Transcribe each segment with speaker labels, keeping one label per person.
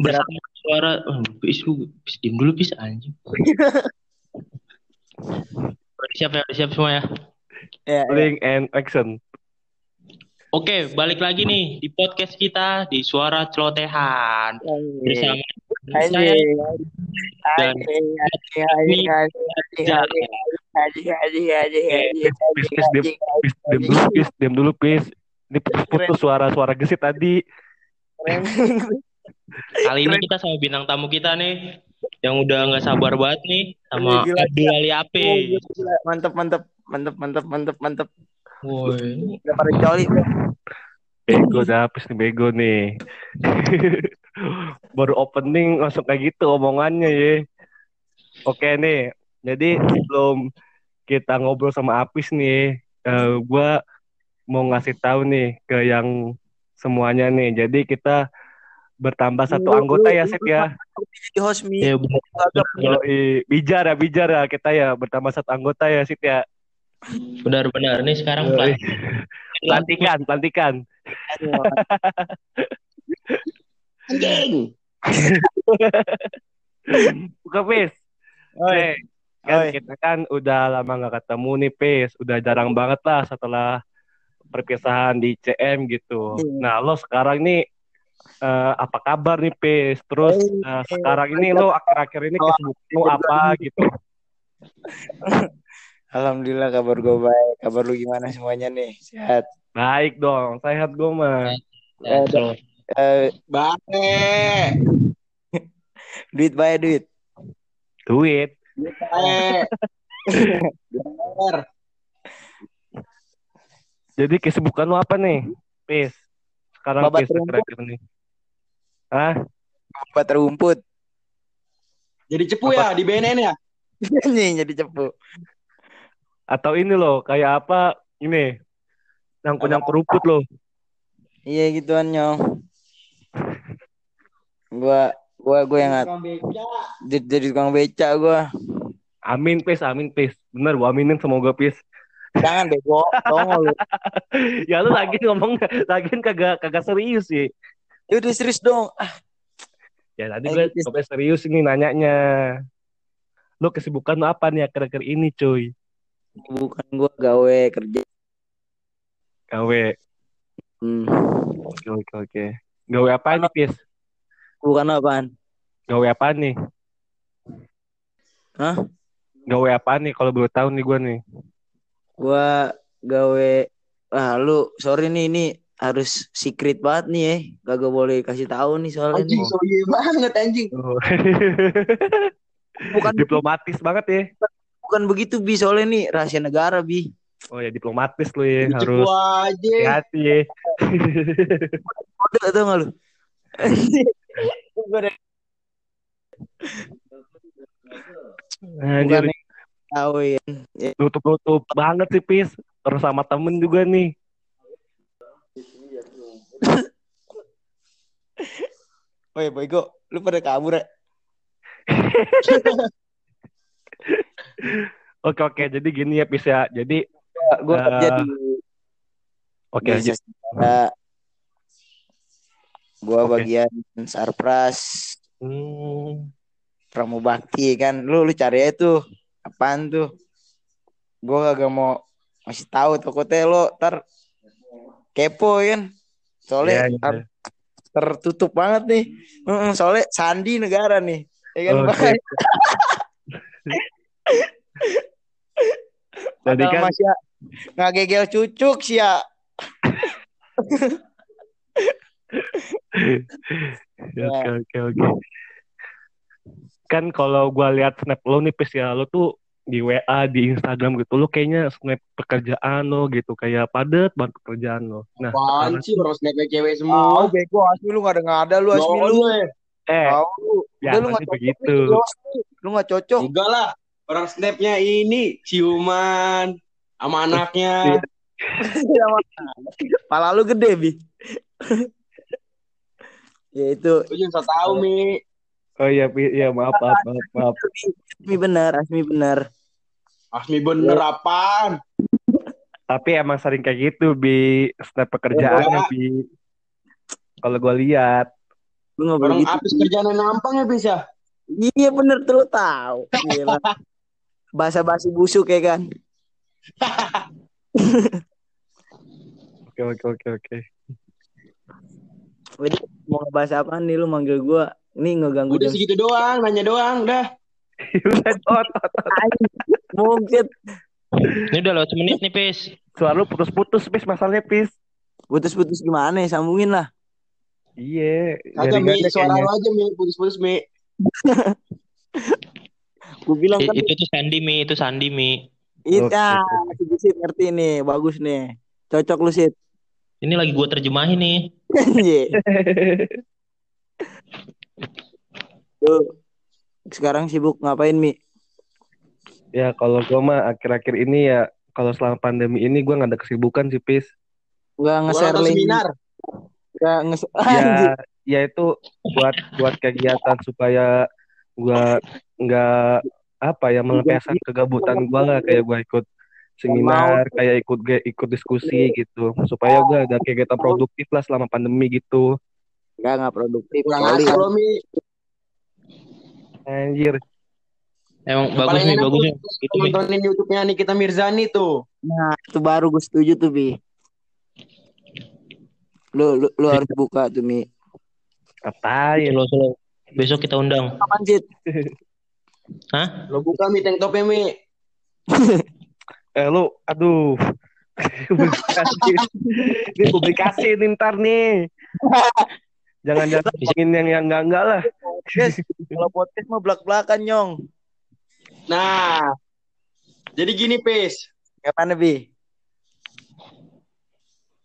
Speaker 1: bersama suara oh, bis, bis diem dulu bis anjing siap ya siap semua ya
Speaker 2: yeah,
Speaker 3: yeah. and action
Speaker 1: oke okay, balik lagi nih di podcast kita di suara celotehan bersama Ayy.
Speaker 2: saya
Speaker 1: dan
Speaker 3: dulu, Pis. Ini putus-putus suara-suara gesit tadi.
Speaker 1: Kali ini kita sama bintang tamu kita nih yang udah nggak sabar banget nih sama
Speaker 2: Gila,
Speaker 1: Abdul Ali Ape.
Speaker 2: Oh. Mantep, mantep, mantep, mantep, mantep, mantep.
Speaker 1: Woi,
Speaker 2: Udah pada coli.
Speaker 3: Bego dah, pis nih bego nih. Baru opening langsung kayak gitu omongannya ya. Oke nih, jadi sebelum kita ngobrol sama Apis nih, eh, gua mau ngasih tahu nih ke yang semuanya nih. Jadi kita bertambah satu
Speaker 2: Lu-
Speaker 3: anggota
Speaker 2: lu-
Speaker 3: ya, Sip ya.
Speaker 2: Di hosmi.
Speaker 1: ya
Speaker 3: bijar ya, bijar ya kita ya bertambah satu anggota ya, Sip ya.
Speaker 1: benar-benar nih sekarang pelan-
Speaker 3: Pelantikan, pelantikan.
Speaker 2: Anjing.
Speaker 3: Buka Pis. Nih, kan
Speaker 2: Oi.
Speaker 3: kita kan udah lama nggak ketemu nih Pis, udah jarang banget lah setelah perpisahan di CM gitu.
Speaker 2: Iya.
Speaker 3: Nah lo sekarang nih eh, apa kabar nih Pis? Terus eh, sekarang ini lo akhir-akhir ini kesibukan lo apa gitu?
Speaker 2: Alhamdulillah kabar gue baik. Kabar lu gimana semuanya nih? Sehat.
Speaker 3: Baik dong, sehat gue mah.
Speaker 2: Eh,
Speaker 4: Baik,
Speaker 2: duit bayar duit.
Speaker 3: Duit.
Speaker 4: baik. Bener.
Speaker 3: Jadi kesibukan lo apa nih, Pis? Sekarang
Speaker 2: Babat rumput.
Speaker 3: akhir-akhir ini. Hah?
Speaker 2: Obat rumput.
Speaker 4: Jadi cepu ya di BNN ya?
Speaker 2: Anjing jadi cepu.
Speaker 3: Atau ini loh, kayak apa? Ini nyangkut-nyangkut rumput loh.
Speaker 2: Iya gituan nyong. Gua gua gua yang ngat- jadi, jadi tukang beca gua.
Speaker 3: Amin, Pis, amin, Pis. Bener, gua aminin semoga, Pis.
Speaker 2: Jangan bego, tongol lu.
Speaker 3: ya lu lagi ngomong lagi kagak kagak serius sih.
Speaker 2: Ya udah serius dong. Ah,
Speaker 3: Ya tadi gue sampai serius ini nanyanya. Lu kesibukan lu apa nih akhir-akhir ini, cuy?
Speaker 2: bukan gua gawe kerja.
Speaker 3: Gawe.
Speaker 2: Hmm.
Speaker 3: Oke, oke, oke. Gawe apa nih, Pis?
Speaker 2: Bukan apaan?
Speaker 3: Gawe apa nih?
Speaker 2: Hah?
Speaker 3: Gawe apa nih kalau boleh tahu nih gua nih?
Speaker 2: Gua gawe ah lu sorry nih ini harus secret banget nih ya. Gak boleh kasih tahu nih soalnya
Speaker 4: Anjing
Speaker 2: nih.
Speaker 4: so iya banget anjing.
Speaker 3: Oh.
Speaker 2: Bukan
Speaker 3: diplomatis banget ya.
Speaker 2: bukan begitu bi soalnya nih rahasia negara bi.
Speaker 3: Oh ya diplomatis lu ya,
Speaker 4: Jadi cepu
Speaker 3: harus
Speaker 4: aja.
Speaker 3: hati-hati ya.
Speaker 2: Kode tau gak lu?
Speaker 3: Anjir,
Speaker 2: tahu ya.
Speaker 3: nutup-nutup banget sih, Pis. Terus sama temen juga nih.
Speaker 2: Woi Boygo, lu pada kabur ya?
Speaker 3: Oke, oke. Jadi gini ya, Pis ya. Jadi,
Speaker 2: Gue
Speaker 3: Eh,
Speaker 2: kerja di
Speaker 3: oke. jadi-
Speaker 2: sejarah. Gua
Speaker 3: Oke.
Speaker 2: bagian sarpras
Speaker 3: Hmm,
Speaker 2: pramu bakti kan. Lu lu cari aja tuh apaan tuh? Gua kagak mau masih tahu takutnya lo ntar kepo kan. Soalnya
Speaker 3: Iya, iya.
Speaker 2: har- tertutup banget nih. Mm, soalnya sandi negara nih. Ya kan,
Speaker 3: Oke.
Speaker 2: Pak?
Speaker 3: Jadi
Speaker 2: Padahal
Speaker 3: kan
Speaker 2: masih ngagegel cucuk sih ya.
Speaker 3: Oke oke oke. Kan kalau gua lihat snap lo nih Pis ya, lo tuh di WA, di Instagram gitu, lo kayaknya snap pekerjaan lo gitu, kayak padet banget pekerjaan lo. Nah,
Speaker 4: Apaan sih orang snapnya cewek
Speaker 2: Oh,
Speaker 4: semua.
Speaker 2: bego asli lu gak ada ngada lu asli lu.
Speaker 3: eh,
Speaker 2: Tahu lu.
Speaker 3: ya
Speaker 2: lu cocok
Speaker 3: begitu.
Speaker 2: lu gak cocok.
Speaker 4: Enggak lah. Orang snapnya ini ciuman sama anaknya.
Speaker 2: Pala lu gede, Bi. ya itu
Speaker 4: Lu juga bisa tahu Mi.
Speaker 3: Oh iya, Pi. iya maaf, maaf, maaf, maaf.
Speaker 2: Asmi benar, Asmi benar.
Speaker 4: Asmi bener apaan?
Speaker 3: Tapi emang sering kayak gitu, Bi. Snap pekerjaannya, Bi. Kalau gua lihat.
Speaker 2: Lu ngobrol
Speaker 4: Orang
Speaker 2: gitu.
Speaker 4: habis kerjaan nampang ya bisa.
Speaker 2: Iya bener tuh tahu. Gila. Bahasa basi busuk ya kan.
Speaker 3: Oke oke oke oke.
Speaker 2: Jadi mau ngebahas apa nih lu manggil gua? Ini ngeganggu
Speaker 4: Udah
Speaker 2: jam
Speaker 4: segitu doang, nanya doang, dah.
Speaker 2: Mungkin
Speaker 1: Ini udah lewat semenit nih, Pis.
Speaker 3: Suara lu putus-putus, Pis, masalahnya, Pis.
Speaker 2: putus-putus gimana ya? Sambungin lah.
Speaker 3: Iya.
Speaker 4: Kagak Mi, suara lu aja Mi, putus-putus Mi.
Speaker 2: Gua bilang kan
Speaker 1: itu tuh Sandi, Mi. Itu Sandi, Mi.
Speaker 2: itu
Speaker 3: Oke,
Speaker 2: ah, si Sid ngerti nih, bagus nih. Cocok lu sih.
Speaker 1: Ini lagi gua terjemahin nih.
Speaker 2: Lu sekarang sibuk ngapain Mi?
Speaker 3: ya kalau gua mah akhir-akhir ini ya kalau selama pandemi ini gua nggak ada kesibukan sih, Pis.
Speaker 2: Gua
Speaker 4: Gua
Speaker 2: nge-share link.
Speaker 4: seminar.
Speaker 2: Gua nge.
Speaker 3: Ya, ya itu buat buat kegiatan supaya gua nggak apa ya melepaskan kegabutan gua lah kayak gua ikut seminar, kayak ikut ikut diskusi gitu, supaya gua ada kegiatan produktif lah selama pandemi gitu.
Speaker 2: Enggak enggak produktif
Speaker 4: Kurang
Speaker 2: kali.
Speaker 4: asal lo Mi.
Speaker 3: Anjir,
Speaker 1: Emang bagus nih, bagus nih. Itu.
Speaker 4: Nontonin YouTube-nya Nikita Mirzani tuh.
Speaker 2: Nah, itu baru gue setuju tuh Bi. Lu lu, lu harus buka tuh Mi.
Speaker 3: ngapain?
Speaker 1: Slow, slow. Besok kita undang.
Speaker 2: Kapan sih?
Speaker 1: Hah?
Speaker 4: Lo buka Mi tank topnya Mi.
Speaker 3: Eh lu, aduh. publikasi. Ini publikasi nih ntar nih. Jangan jangan ngomongin yang yang enggak enggak lah.
Speaker 2: Yes, kalau podcast mah belak-belakan nyong.
Speaker 4: Nah, jadi gini Pis.
Speaker 2: Gimana Bi?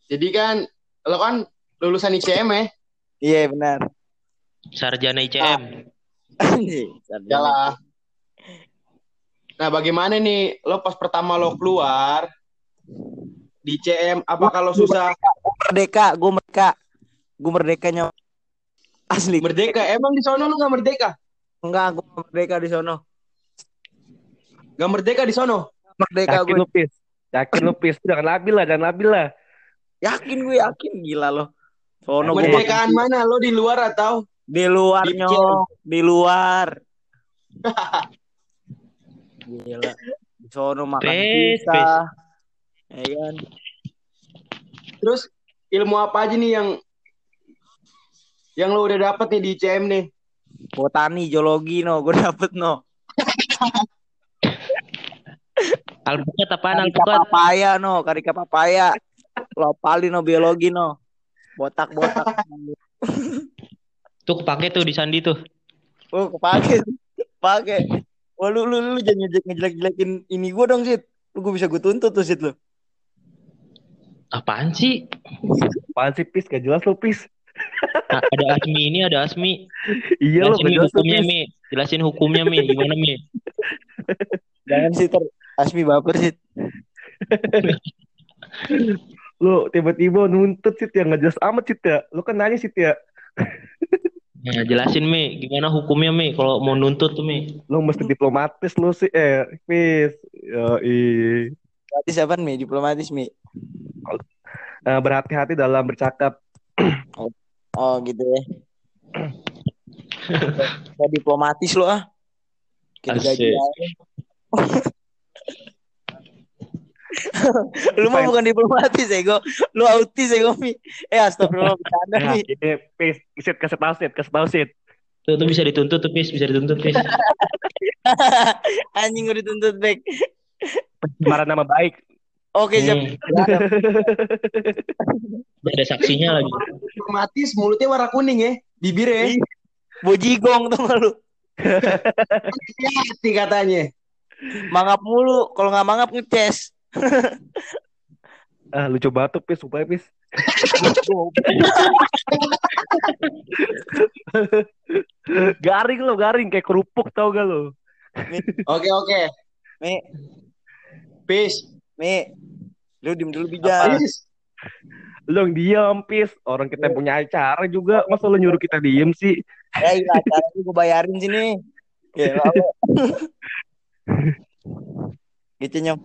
Speaker 4: Jadi kan lo kan lulusan ICM ya?
Speaker 2: Iya benar.
Speaker 1: Sarjana ICM.
Speaker 2: Anjir,
Speaker 4: Yalah. Nah, bagaimana nih lo pas pertama lo keluar di ICM apa kalau susah
Speaker 2: Merdeka, gue merdeka. Gue merdeka nyong. Asli.
Speaker 4: merdeka? Emang di sono lo gak merdeka?
Speaker 2: Enggak, gue merdeka di sono.
Speaker 4: Gak merdeka di sono?
Speaker 2: Merdeka
Speaker 3: Yakin
Speaker 2: gue.
Speaker 3: lu pis. Yakin lu pis. Jangan labil lah, jangan labil lah.
Speaker 2: Yakin gue yakin gila lo. Sono gue
Speaker 4: Merdekaan mana? Lo di luar atau?
Speaker 2: di luar
Speaker 4: Di
Speaker 2: nyong, di luar. Gila. Di sono makan
Speaker 1: Pes,
Speaker 2: pizza. Ya kan?
Speaker 4: Terus ilmu apa aja nih yang yang lo udah dapet nih di ICM nih?
Speaker 2: Botani, geologi no, gue dapet no.
Speaker 1: Alpukat apaan
Speaker 2: Karika
Speaker 1: alpukat?
Speaker 2: papaya no, karika papaya. Lopali no, biologi no. Botak-botak.
Speaker 1: Tuh kepake tuh di Sandi tuh.
Speaker 2: oh, kepake. Kepake. Wah, lu, lu, lu jangan ngejelek ngejelek-jelekin ini gue dong, Sid. Lu gue bisa gue tuntut tuh, Sid lu.
Speaker 1: Apaan sih?
Speaker 3: Apaan sih pis? Gak jelas lu pis.
Speaker 1: Nah, ada Asmi ini, ada Asmi.
Speaker 3: Iya
Speaker 1: Jelasin hukumnya. Mi. Jelasin hukumnya, Mi. Gimana, Mi?
Speaker 2: Jangan sih ter Asmi baper, Sid.
Speaker 3: Lu tiba-tiba nuntut sih ya. Gak jelas amat sih ya. Lu kan nanya sih ya.
Speaker 1: Nah, jelasin, Mi. Gimana hukumnya, Mi? Kalau mau nuntut tuh, Mi.
Speaker 3: Lu mesti diplomatis lu sih. Eh, pis. Yoi.
Speaker 2: Diplomatis apa Mi? Diplomatis Mi.
Speaker 3: Eh, berhati-hati dalam bercakap.
Speaker 2: Oh gitu ya. Kayak diplomatis lo ah.
Speaker 1: Asik.
Speaker 2: gaji lu mah bukan diplomatis ego. Lu autis ego Mi. Eh astagfirullah bercanda
Speaker 3: Nah,
Speaker 2: Mi.
Speaker 3: ini pis. Isit kasih tau sit, kasih tau sit.
Speaker 1: Tuh, tuh bisa dituntut tuh, Pis. Bisa dituntut, Pis.
Speaker 2: Anjing udah dituntut back.
Speaker 3: Pencemaran nama baik.
Speaker 2: Oke siap.
Speaker 1: Hmm. Ada saksinya lagi.
Speaker 4: Diplomatis mulutnya warna kuning ya, bibir ya.
Speaker 2: Bojigong tuh lu.
Speaker 4: Hati katanya.
Speaker 2: Mangap mulu. Kalau nggak mangap ngeces.
Speaker 3: Ah, lucu banget tuh pis. Supaya pis. garing lo, garing. Kayak kerupuk tau gak lo.
Speaker 4: Oke oke.
Speaker 2: Mi,
Speaker 4: Peace.
Speaker 2: Mi. Lu diem dulu bijak.
Speaker 3: Yang diam, pis. Orang kita punya acara juga. Masa lo nyuruh kita diem sih?
Speaker 2: Ya iya acaranya gue bayarin sini. Lalu. gitu nyom.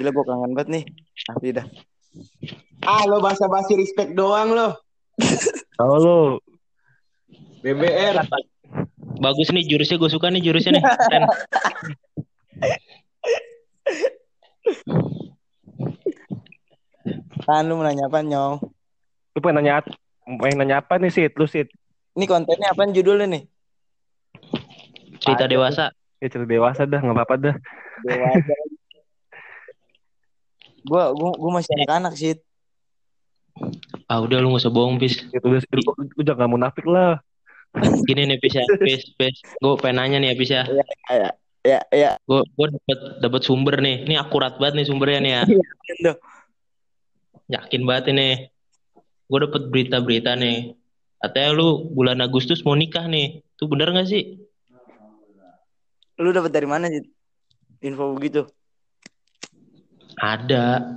Speaker 2: Gila gue kangen banget nih. Tapi dah.
Speaker 4: Ah lo basa basi respect doang lo.
Speaker 3: Tahu lo.
Speaker 4: BBR.
Speaker 1: Bagus nih jurusnya gue suka nih jurusnya nih.
Speaker 2: Kan lu mau nanya apa, Nyong?
Speaker 3: Lu pengen nanya pengen nanya apa nih Sid? Lu Sid?
Speaker 2: Ini kontennya apa judulnya nih?
Speaker 1: Cerita dewasa.
Speaker 3: Ya cerita dewasa dah, nggak apa-apa dah.
Speaker 2: Dewasa. gua, gua, gua masih anak-anak sih.
Speaker 1: Ah udah lu gak usah bohong pis.
Speaker 3: Itu udah lu, lu jangan munafik lah.
Speaker 1: Gini nih pis ya, pis, pis. Gue pengen nanya nih ya pis ya.
Speaker 2: Ya, ya, ya.
Speaker 1: Gue gue dapet dapet sumber nih. Ini akurat banget nih sumbernya nih ya.
Speaker 2: Tuh.
Speaker 1: Yakin banget ini. Gue dapet berita-berita nih. Katanya lu bulan Agustus mau nikah nih. Itu bener gak sih?
Speaker 2: Lu dapat dari mana sih info begitu?
Speaker 1: Ada.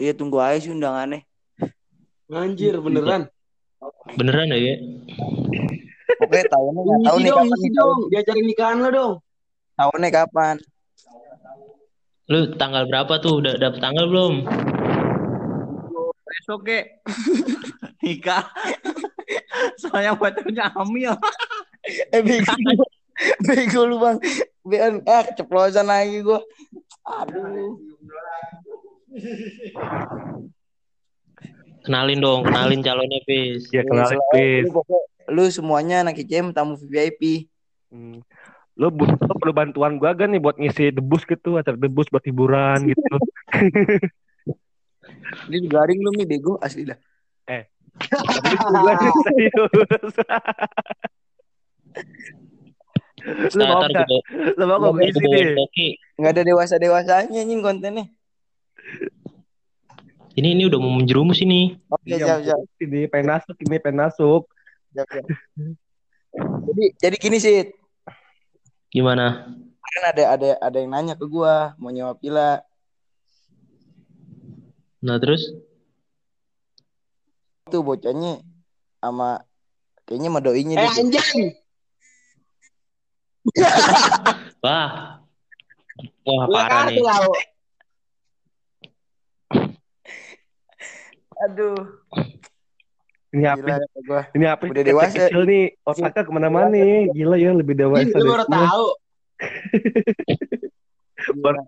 Speaker 2: Iya tunggu aja sih undangannya.
Speaker 4: Anjir, beneran.
Speaker 1: Beneran ya?
Speaker 2: Oke, tahunnya nggak tahu nih
Speaker 4: dong,
Speaker 2: kapan.
Speaker 4: isi
Speaker 2: nih,
Speaker 4: dong. Diajarin nikahan lo dong.
Speaker 2: Tahunnya kapan?
Speaker 1: Lu tanggal berapa tuh? Udah dapet tanggal belum?
Speaker 2: Besok ke nikah. Soalnya pacarnya hamil. eh bego. bego lu bang. Biar ah keceplosan lagi gua. Aduh.
Speaker 1: Kenalin dong, kenalin calonnya pis.
Speaker 3: Ya kenalin please.
Speaker 2: Lu, pokoknya- lu semuanya anak ICM tamu VIP.
Speaker 3: Hmm. Lu, lu perlu bantuan gua gak nih buat ngisi debus gitu, acara debus buat hiburan gitu.
Speaker 2: Ini garing lu nih bego asli dah.
Speaker 3: Nih serius. lu mau
Speaker 1: Ntar
Speaker 3: gak?
Speaker 1: gue
Speaker 3: Lu mau gak ngisi nih?
Speaker 2: Ada dewasa dewasanya anjing kontennya.
Speaker 1: Ini ini udah mau menjerumus ini.
Speaker 2: Oke
Speaker 3: Iya,
Speaker 2: siap siap.
Speaker 3: Ini pengen masuk, ini pengen masuk.
Speaker 2: Siap, siap. jadi jadi gini sih.
Speaker 1: Gimana?
Speaker 2: Kan ada ada ada yang nanya ke gua mau nyewa villa.
Speaker 1: Nah terus?
Speaker 2: Tuh bocahnya sama kayaknya sama doinya
Speaker 4: Eh
Speaker 2: deh.
Speaker 4: anjing.
Speaker 1: Wah. Wah parah nih.
Speaker 4: lau.
Speaker 2: Aduh.
Speaker 3: Ini?
Speaker 2: Gila kata gua.
Speaker 3: Ini apa?
Speaker 2: Udah dewasa.
Speaker 3: Kecil nih, otaknya ke mana-mana nih. Gila ya, lebih dewasa.
Speaker 4: Lu
Speaker 3: dari
Speaker 4: baru
Speaker 3: gua.
Speaker 4: tahu.
Speaker 3: Baru,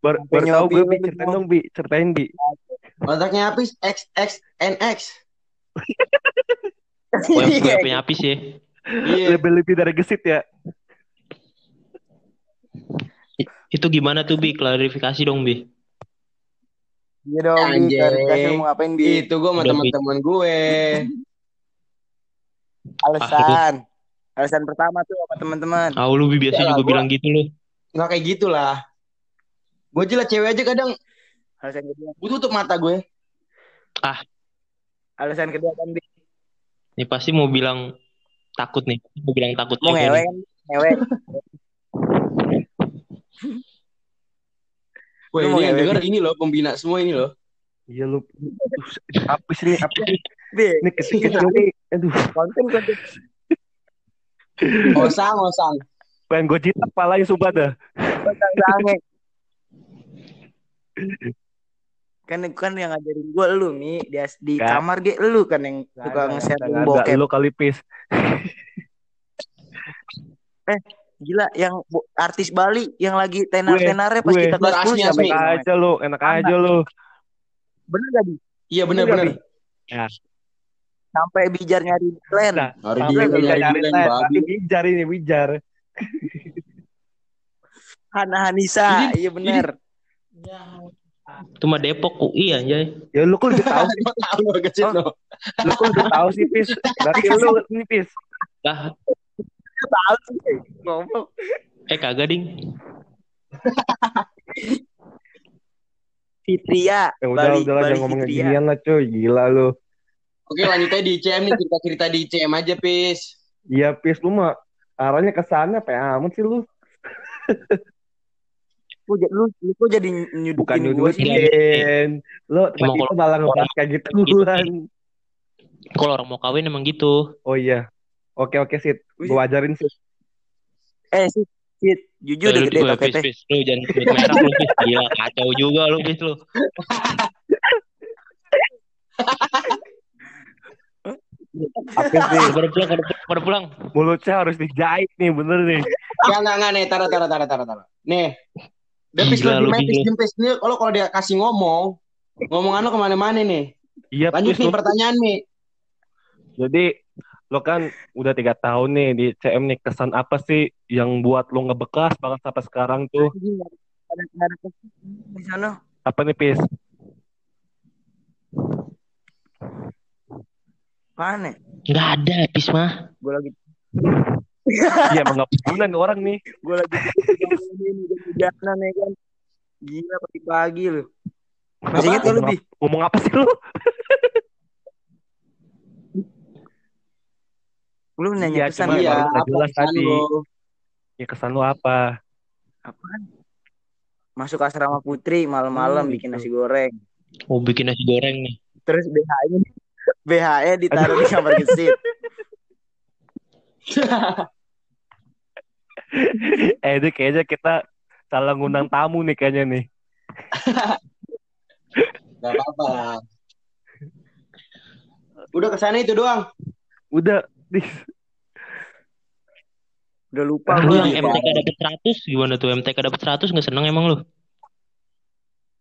Speaker 3: baru, tahu gue, Bi. Ceritain dong, Bi. Ceritain, Bi.
Speaker 4: Otaknya habis X X NX.
Speaker 1: Oh yang gue punya apis ya.
Speaker 4: Iya.
Speaker 3: Lebih-lebih dari gesit ya.
Speaker 1: Itu gimana tuh Bi? Klarifikasi dong Bi.
Speaker 2: Iya dong.
Speaker 4: Anjing.
Speaker 2: Klarifikasi mau ngapain, Bi?
Speaker 4: Itu gue sama teman-teman gue.
Speaker 2: Alasan. Alasan pertama tuh sama teman-teman.
Speaker 1: Ah lu Bi biasa
Speaker 4: Ya lah,
Speaker 1: juga
Speaker 4: gua-
Speaker 1: bilang gitu lu.
Speaker 4: Nggak kayak gitulah. Gue jelas cewek aja kadang
Speaker 2: Alasan kedua.
Speaker 4: gue tutup mata gue.
Speaker 2: Alasan kedua kan, Bi.
Speaker 1: Ini pasti mau bilang takut nih. Mau bilang takut
Speaker 2: Mau ngewe
Speaker 1: nih.
Speaker 2: kan? Ngewe.
Speaker 4: Wah
Speaker 2: mau
Speaker 4: ini yang denger ini loh pembina semua ini loh.
Speaker 3: Iya, lu. Apa sih ini? Apa sih? Ini kecil-kecil nih. Aduh,
Speaker 2: Konten konten.
Speaker 4: Osang, osang.
Speaker 3: pengen gue jitak palanya sumpah dah.
Speaker 2: sange. Kan kan yang ngajarin gua lu nih di di
Speaker 3: Gak.
Speaker 2: kamar ge lu kan yang suka nge-share bokep.
Speaker 3: Lu kali pis.
Speaker 2: Gila yang artis Bali yang lagi tenar-tenarnya pas
Speaker 3: gue.
Speaker 2: kita kelas
Speaker 4: Bar
Speaker 2: 10
Speaker 4: Asmi,
Speaker 3: Enak
Speaker 2: namanya?
Speaker 3: aja lu, enak aja lu.
Speaker 2: Bener gak Bi?
Speaker 4: Iya bener-bener.
Speaker 2: Sampai bijar nyari plan.
Speaker 3: Nah, Sampai
Speaker 4: dia
Speaker 3: nggak
Speaker 4: nyari babi.
Speaker 3: tapi wijar ini wijar.
Speaker 2: Hana Hanisa, iya bener.
Speaker 1: Itu mah Depok UI anjay.
Speaker 3: Ya lu kok lebih tahu
Speaker 4: tahu lo kecil lo.
Speaker 3: lu kok lebih tahu sih pis. Berarti lu ini pis.
Speaker 1: Lah,
Speaker 2: Tahu sih. Ngomong.
Speaker 1: eh kagak ding.
Speaker 2: Fitria,
Speaker 3: Ya udah
Speaker 2: Bali,
Speaker 3: udah
Speaker 2: Bali
Speaker 3: jangan ngomongin ginian lah cuy, gila lu.
Speaker 4: Oke lanjut aja di ICM nih cerita-cerita di ICM aja pis.
Speaker 3: Iya pis lu mah arahnya ke sana apa amat sih lu?
Speaker 2: Lu, lu, lu kok jadi nyudukin
Speaker 3: Bukan nyudutin. Lu tiba-tiba
Speaker 1: kalau-
Speaker 3: malah ngebahas kayak gitu duluan.
Speaker 1: Kalau orang mau kawin emang gitu.
Speaker 3: Oh iya. Oke oke Sid, gua ajarin Sid.
Speaker 2: Eh, sih, Sit, jujur
Speaker 1: lu,
Speaker 2: udah gede
Speaker 1: gue,
Speaker 2: pakai teh.
Speaker 1: Lu jangan sebut merek lu, pis. Gila, kacau juga lu, pis, lu.
Speaker 3: Apis nih,
Speaker 1: Pada pulang, pada pulang, pada pulang.
Speaker 3: mulutnya harus dijahit nih, bener nih.
Speaker 4: Enggak, enggak, enggak nih, taruh, taruh, taruh, taruh, taruh. Nih. Dia pis
Speaker 1: Gila,
Speaker 4: lebih
Speaker 1: lu
Speaker 4: main pis pis nih kalau kalau dia kasih ngomong, ngomongan lo ke mana-mana nih.
Speaker 3: Iya,
Speaker 4: Lanjut nih
Speaker 3: lu-
Speaker 4: pertanyaan nih.
Speaker 3: Jadi lo kan udah tiga tahun nih di CM nih kesan apa sih yang buat lo ngebekas banget sampai sekarang tuh
Speaker 2: di sana.
Speaker 3: apa nih Pis?
Speaker 2: Mana?
Speaker 1: Nggak ada, Pis mah.
Speaker 2: Gue lagi
Speaker 3: Iya emang punya nih orang nih.
Speaker 2: gue lagi jalan ya kan. Gila pagi-pagi lu. Masih ingat lu, Bi?
Speaker 3: Ngomong apa sih lo?
Speaker 2: Lu
Speaker 3: Iya,
Speaker 2: nanya pesan
Speaker 3: cuma
Speaker 2: ya?
Speaker 4: Iya,
Speaker 3: baru nggak
Speaker 4: apa
Speaker 3: jelas
Speaker 4: pesan
Speaker 3: tadi.
Speaker 4: lo?
Speaker 3: Ya kesan lo apa?
Speaker 2: Apaan? Masuk asrama putri malam-malam
Speaker 3: Hmm,
Speaker 2: bikin
Speaker 3: gitu.
Speaker 2: nasi goreng.
Speaker 1: Mau bikin nasi goreng nih.
Speaker 2: Terus BH-nya BH-nya ditaruh di kamar gesit.
Speaker 3: eh ini kayaknya kita salah ngundang tamu nih kayaknya nih.
Speaker 4: Gak apa-apa lah. Udah ke sana itu doang.
Speaker 3: Udah.
Speaker 2: Udah lupa
Speaker 1: Lu
Speaker 2: gue.
Speaker 1: yang MTK dapet 100 gimana tuh? MTK dapet 100 nggak seneng emang lu?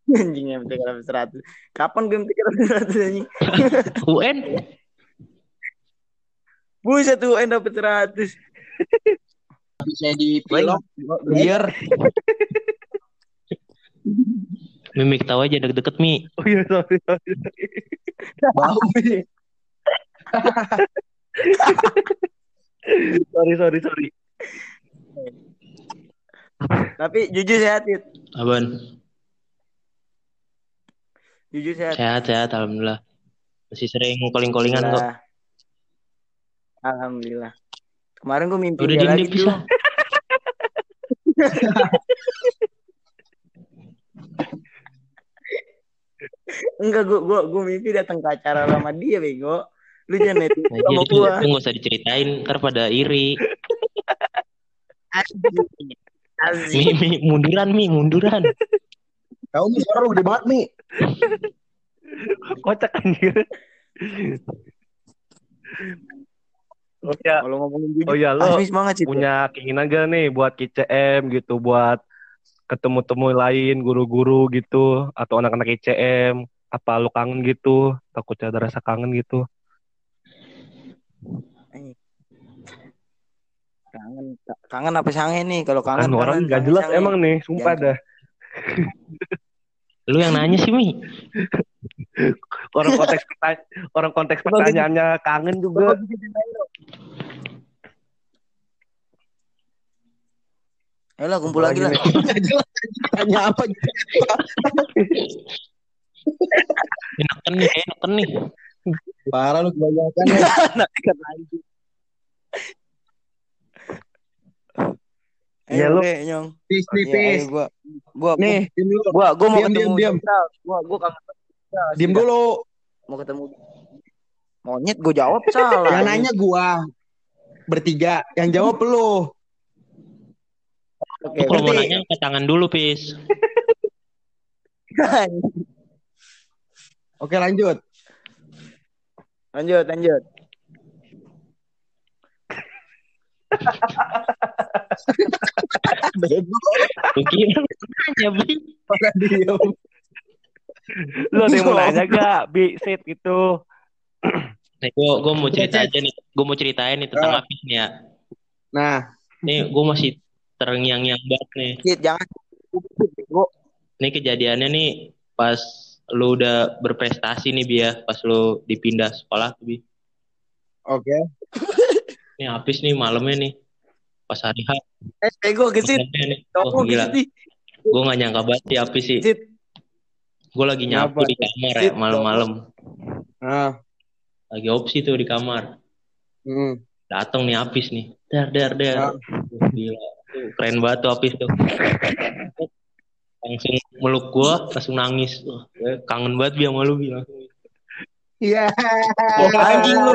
Speaker 2: Anjing MTK dapet 100. Kapan gue MTK dapet 100 anjing?
Speaker 1: UN?
Speaker 2: Buset tuh UN dapet 100.
Speaker 4: Bisa di pilok, biar
Speaker 1: Mimik tahu aja deket-deket Mi.
Speaker 3: Oh iya, sorry, sorry.
Speaker 4: bau nih.
Speaker 3: sorry, sorry, sorry.
Speaker 2: Tapi jujur sehat, Tit.
Speaker 1: Aban.
Speaker 2: Jujur sehat.
Speaker 1: Sehat-sehat alhamdulillah. Masih sering calling-callingan kok.
Speaker 2: Alhamdulillah. Alhamdulillah. Kemarin gue mimpi
Speaker 1: Udah
Speaker 2: dia lagi
Speaker 1: diem-diem
Speaker 2: tuh.
Speaker 1: bisa.
Speaker 2: Enggak, gue gue gue mimpi datang ke acara sama dia, bego. Lu jangan net
Speaker 1: Nah,
Speaker 2: sama gua.
Speaker 1: itu nggak usah diceritain, ntar pada iri. Mi, mi, munduran Mi, munduran.
Speaker 4: Tahu nih suara lu gede banget nih.
Speaker 3: Kocak anjir. Oh ya,
Speaker 2: Kalau ngomongin
Speaker 3: oh ya lo
Speaker 2: sih.
Speaker 3: punya keinginan gak nih buat KCM gitu, buat ketemu-temu lain guru-guru gitu atau anak-anak ICM apa lo kangen gitu takut ada rasa kangen gitu
Speaker 2: Kangen, kangen apa sange nih? Kalau kangen,
Speaker 3: kan orang
Speaker 2: kangen,
Speaker 3: nggak jelas
Speaker 2: sange.
Speaker 3: emang nih sumpah
Speaker 2: Jangan.
Speaker 3: dah
Speaker 1: Lu yang nanya sih Mi.
Speaker 3: orang konteks pertanya- orang konteks pertanyaannya kangen juga
Speaker 2: Ayo lah kumpul lagi lah.
Speaker 4: Tanya apa
Speaker 1: Enakan nih, enakan nih.
Speaker 4: Parah lu kebanyakan ya.
Speaker 3: Iya,
Speaker 2: Ayo
Speaker 3: lu.
Speaker 2: deh, nyong.
Speaker 4: Pis nih,
Speaker 2: Iya,
Speaker 4: pis.
Speaker 2: ayo gua, gua,
Speaker 4: Nih,
Speaker 2: gua, gua mau
Speaker 4: Diam,
Speaker 2: ketemu
Speaker 4: diam, diam.
Speaker 2: Gua, gua kangen. Sudah.
Speaker 4: dulu.
Speaker 2: Mau ketemu. Monyet gua jawab salah.
Speaker 4: Yang nanya gua bertiga, yang jawab lu.
Speaker 2: Oke,
Speaker 1: kalau mau nanya ke tangan dulu, Pis.
Speaker 4: Oke, lanjut.
Speaker 2: Lanjut, lanjut.
Speaker 4: Bego.
Speaker 1: Lu nanya, Bi.
Speaker 4: Pada diem.
Speaker 3: lo ada yang mau nanya gak bi sit gitu
Speaker 1: Nih, gua, gua mau cerita aja nih. Gua mau ceritain nih tentang
Speaker 4: Ah.
Speaker 1: Apis nih ya.
Speaker 4: Nah,
Speaker 1: Nih, gua masih terngiang-ngiang banget nih.
Speaker 2: Tit, jangan.
Speaker 1: Nih kejadiannya nih pas lu udah berprestasi nih Bi ya, pas lu dipindah sekolah tuh Bi.
Speaker 4: oke.
Speaker 1: Nih Apis nih malamnya nih. Pas hari H.
Speaker 2: eh, bego gesit. Kamu
Speaker 1: Oh gila. Gue gak nyangka banget sih Apis sih. Gue lagi nyapu
Speaker 4: Kenapa
Speaker 1: di kamar ya malam-malam.
Speaker 4: Nah,
Speaker 1: Lagi opsi tuh di kamar.
Speaker 4: hmm.
Speaker 1: Dateng nih Apis nih. Der der der.
Speaker 4: Ah.
Speaker 1: Gila. Keren banget tuh Apis tuh. Langsung meluk gua, langsung nangis. Wah, gue kangen banget Bi sama lu Bi. Langsung.
Speaker 4: Iya.
Speaker 2: Anjing lu.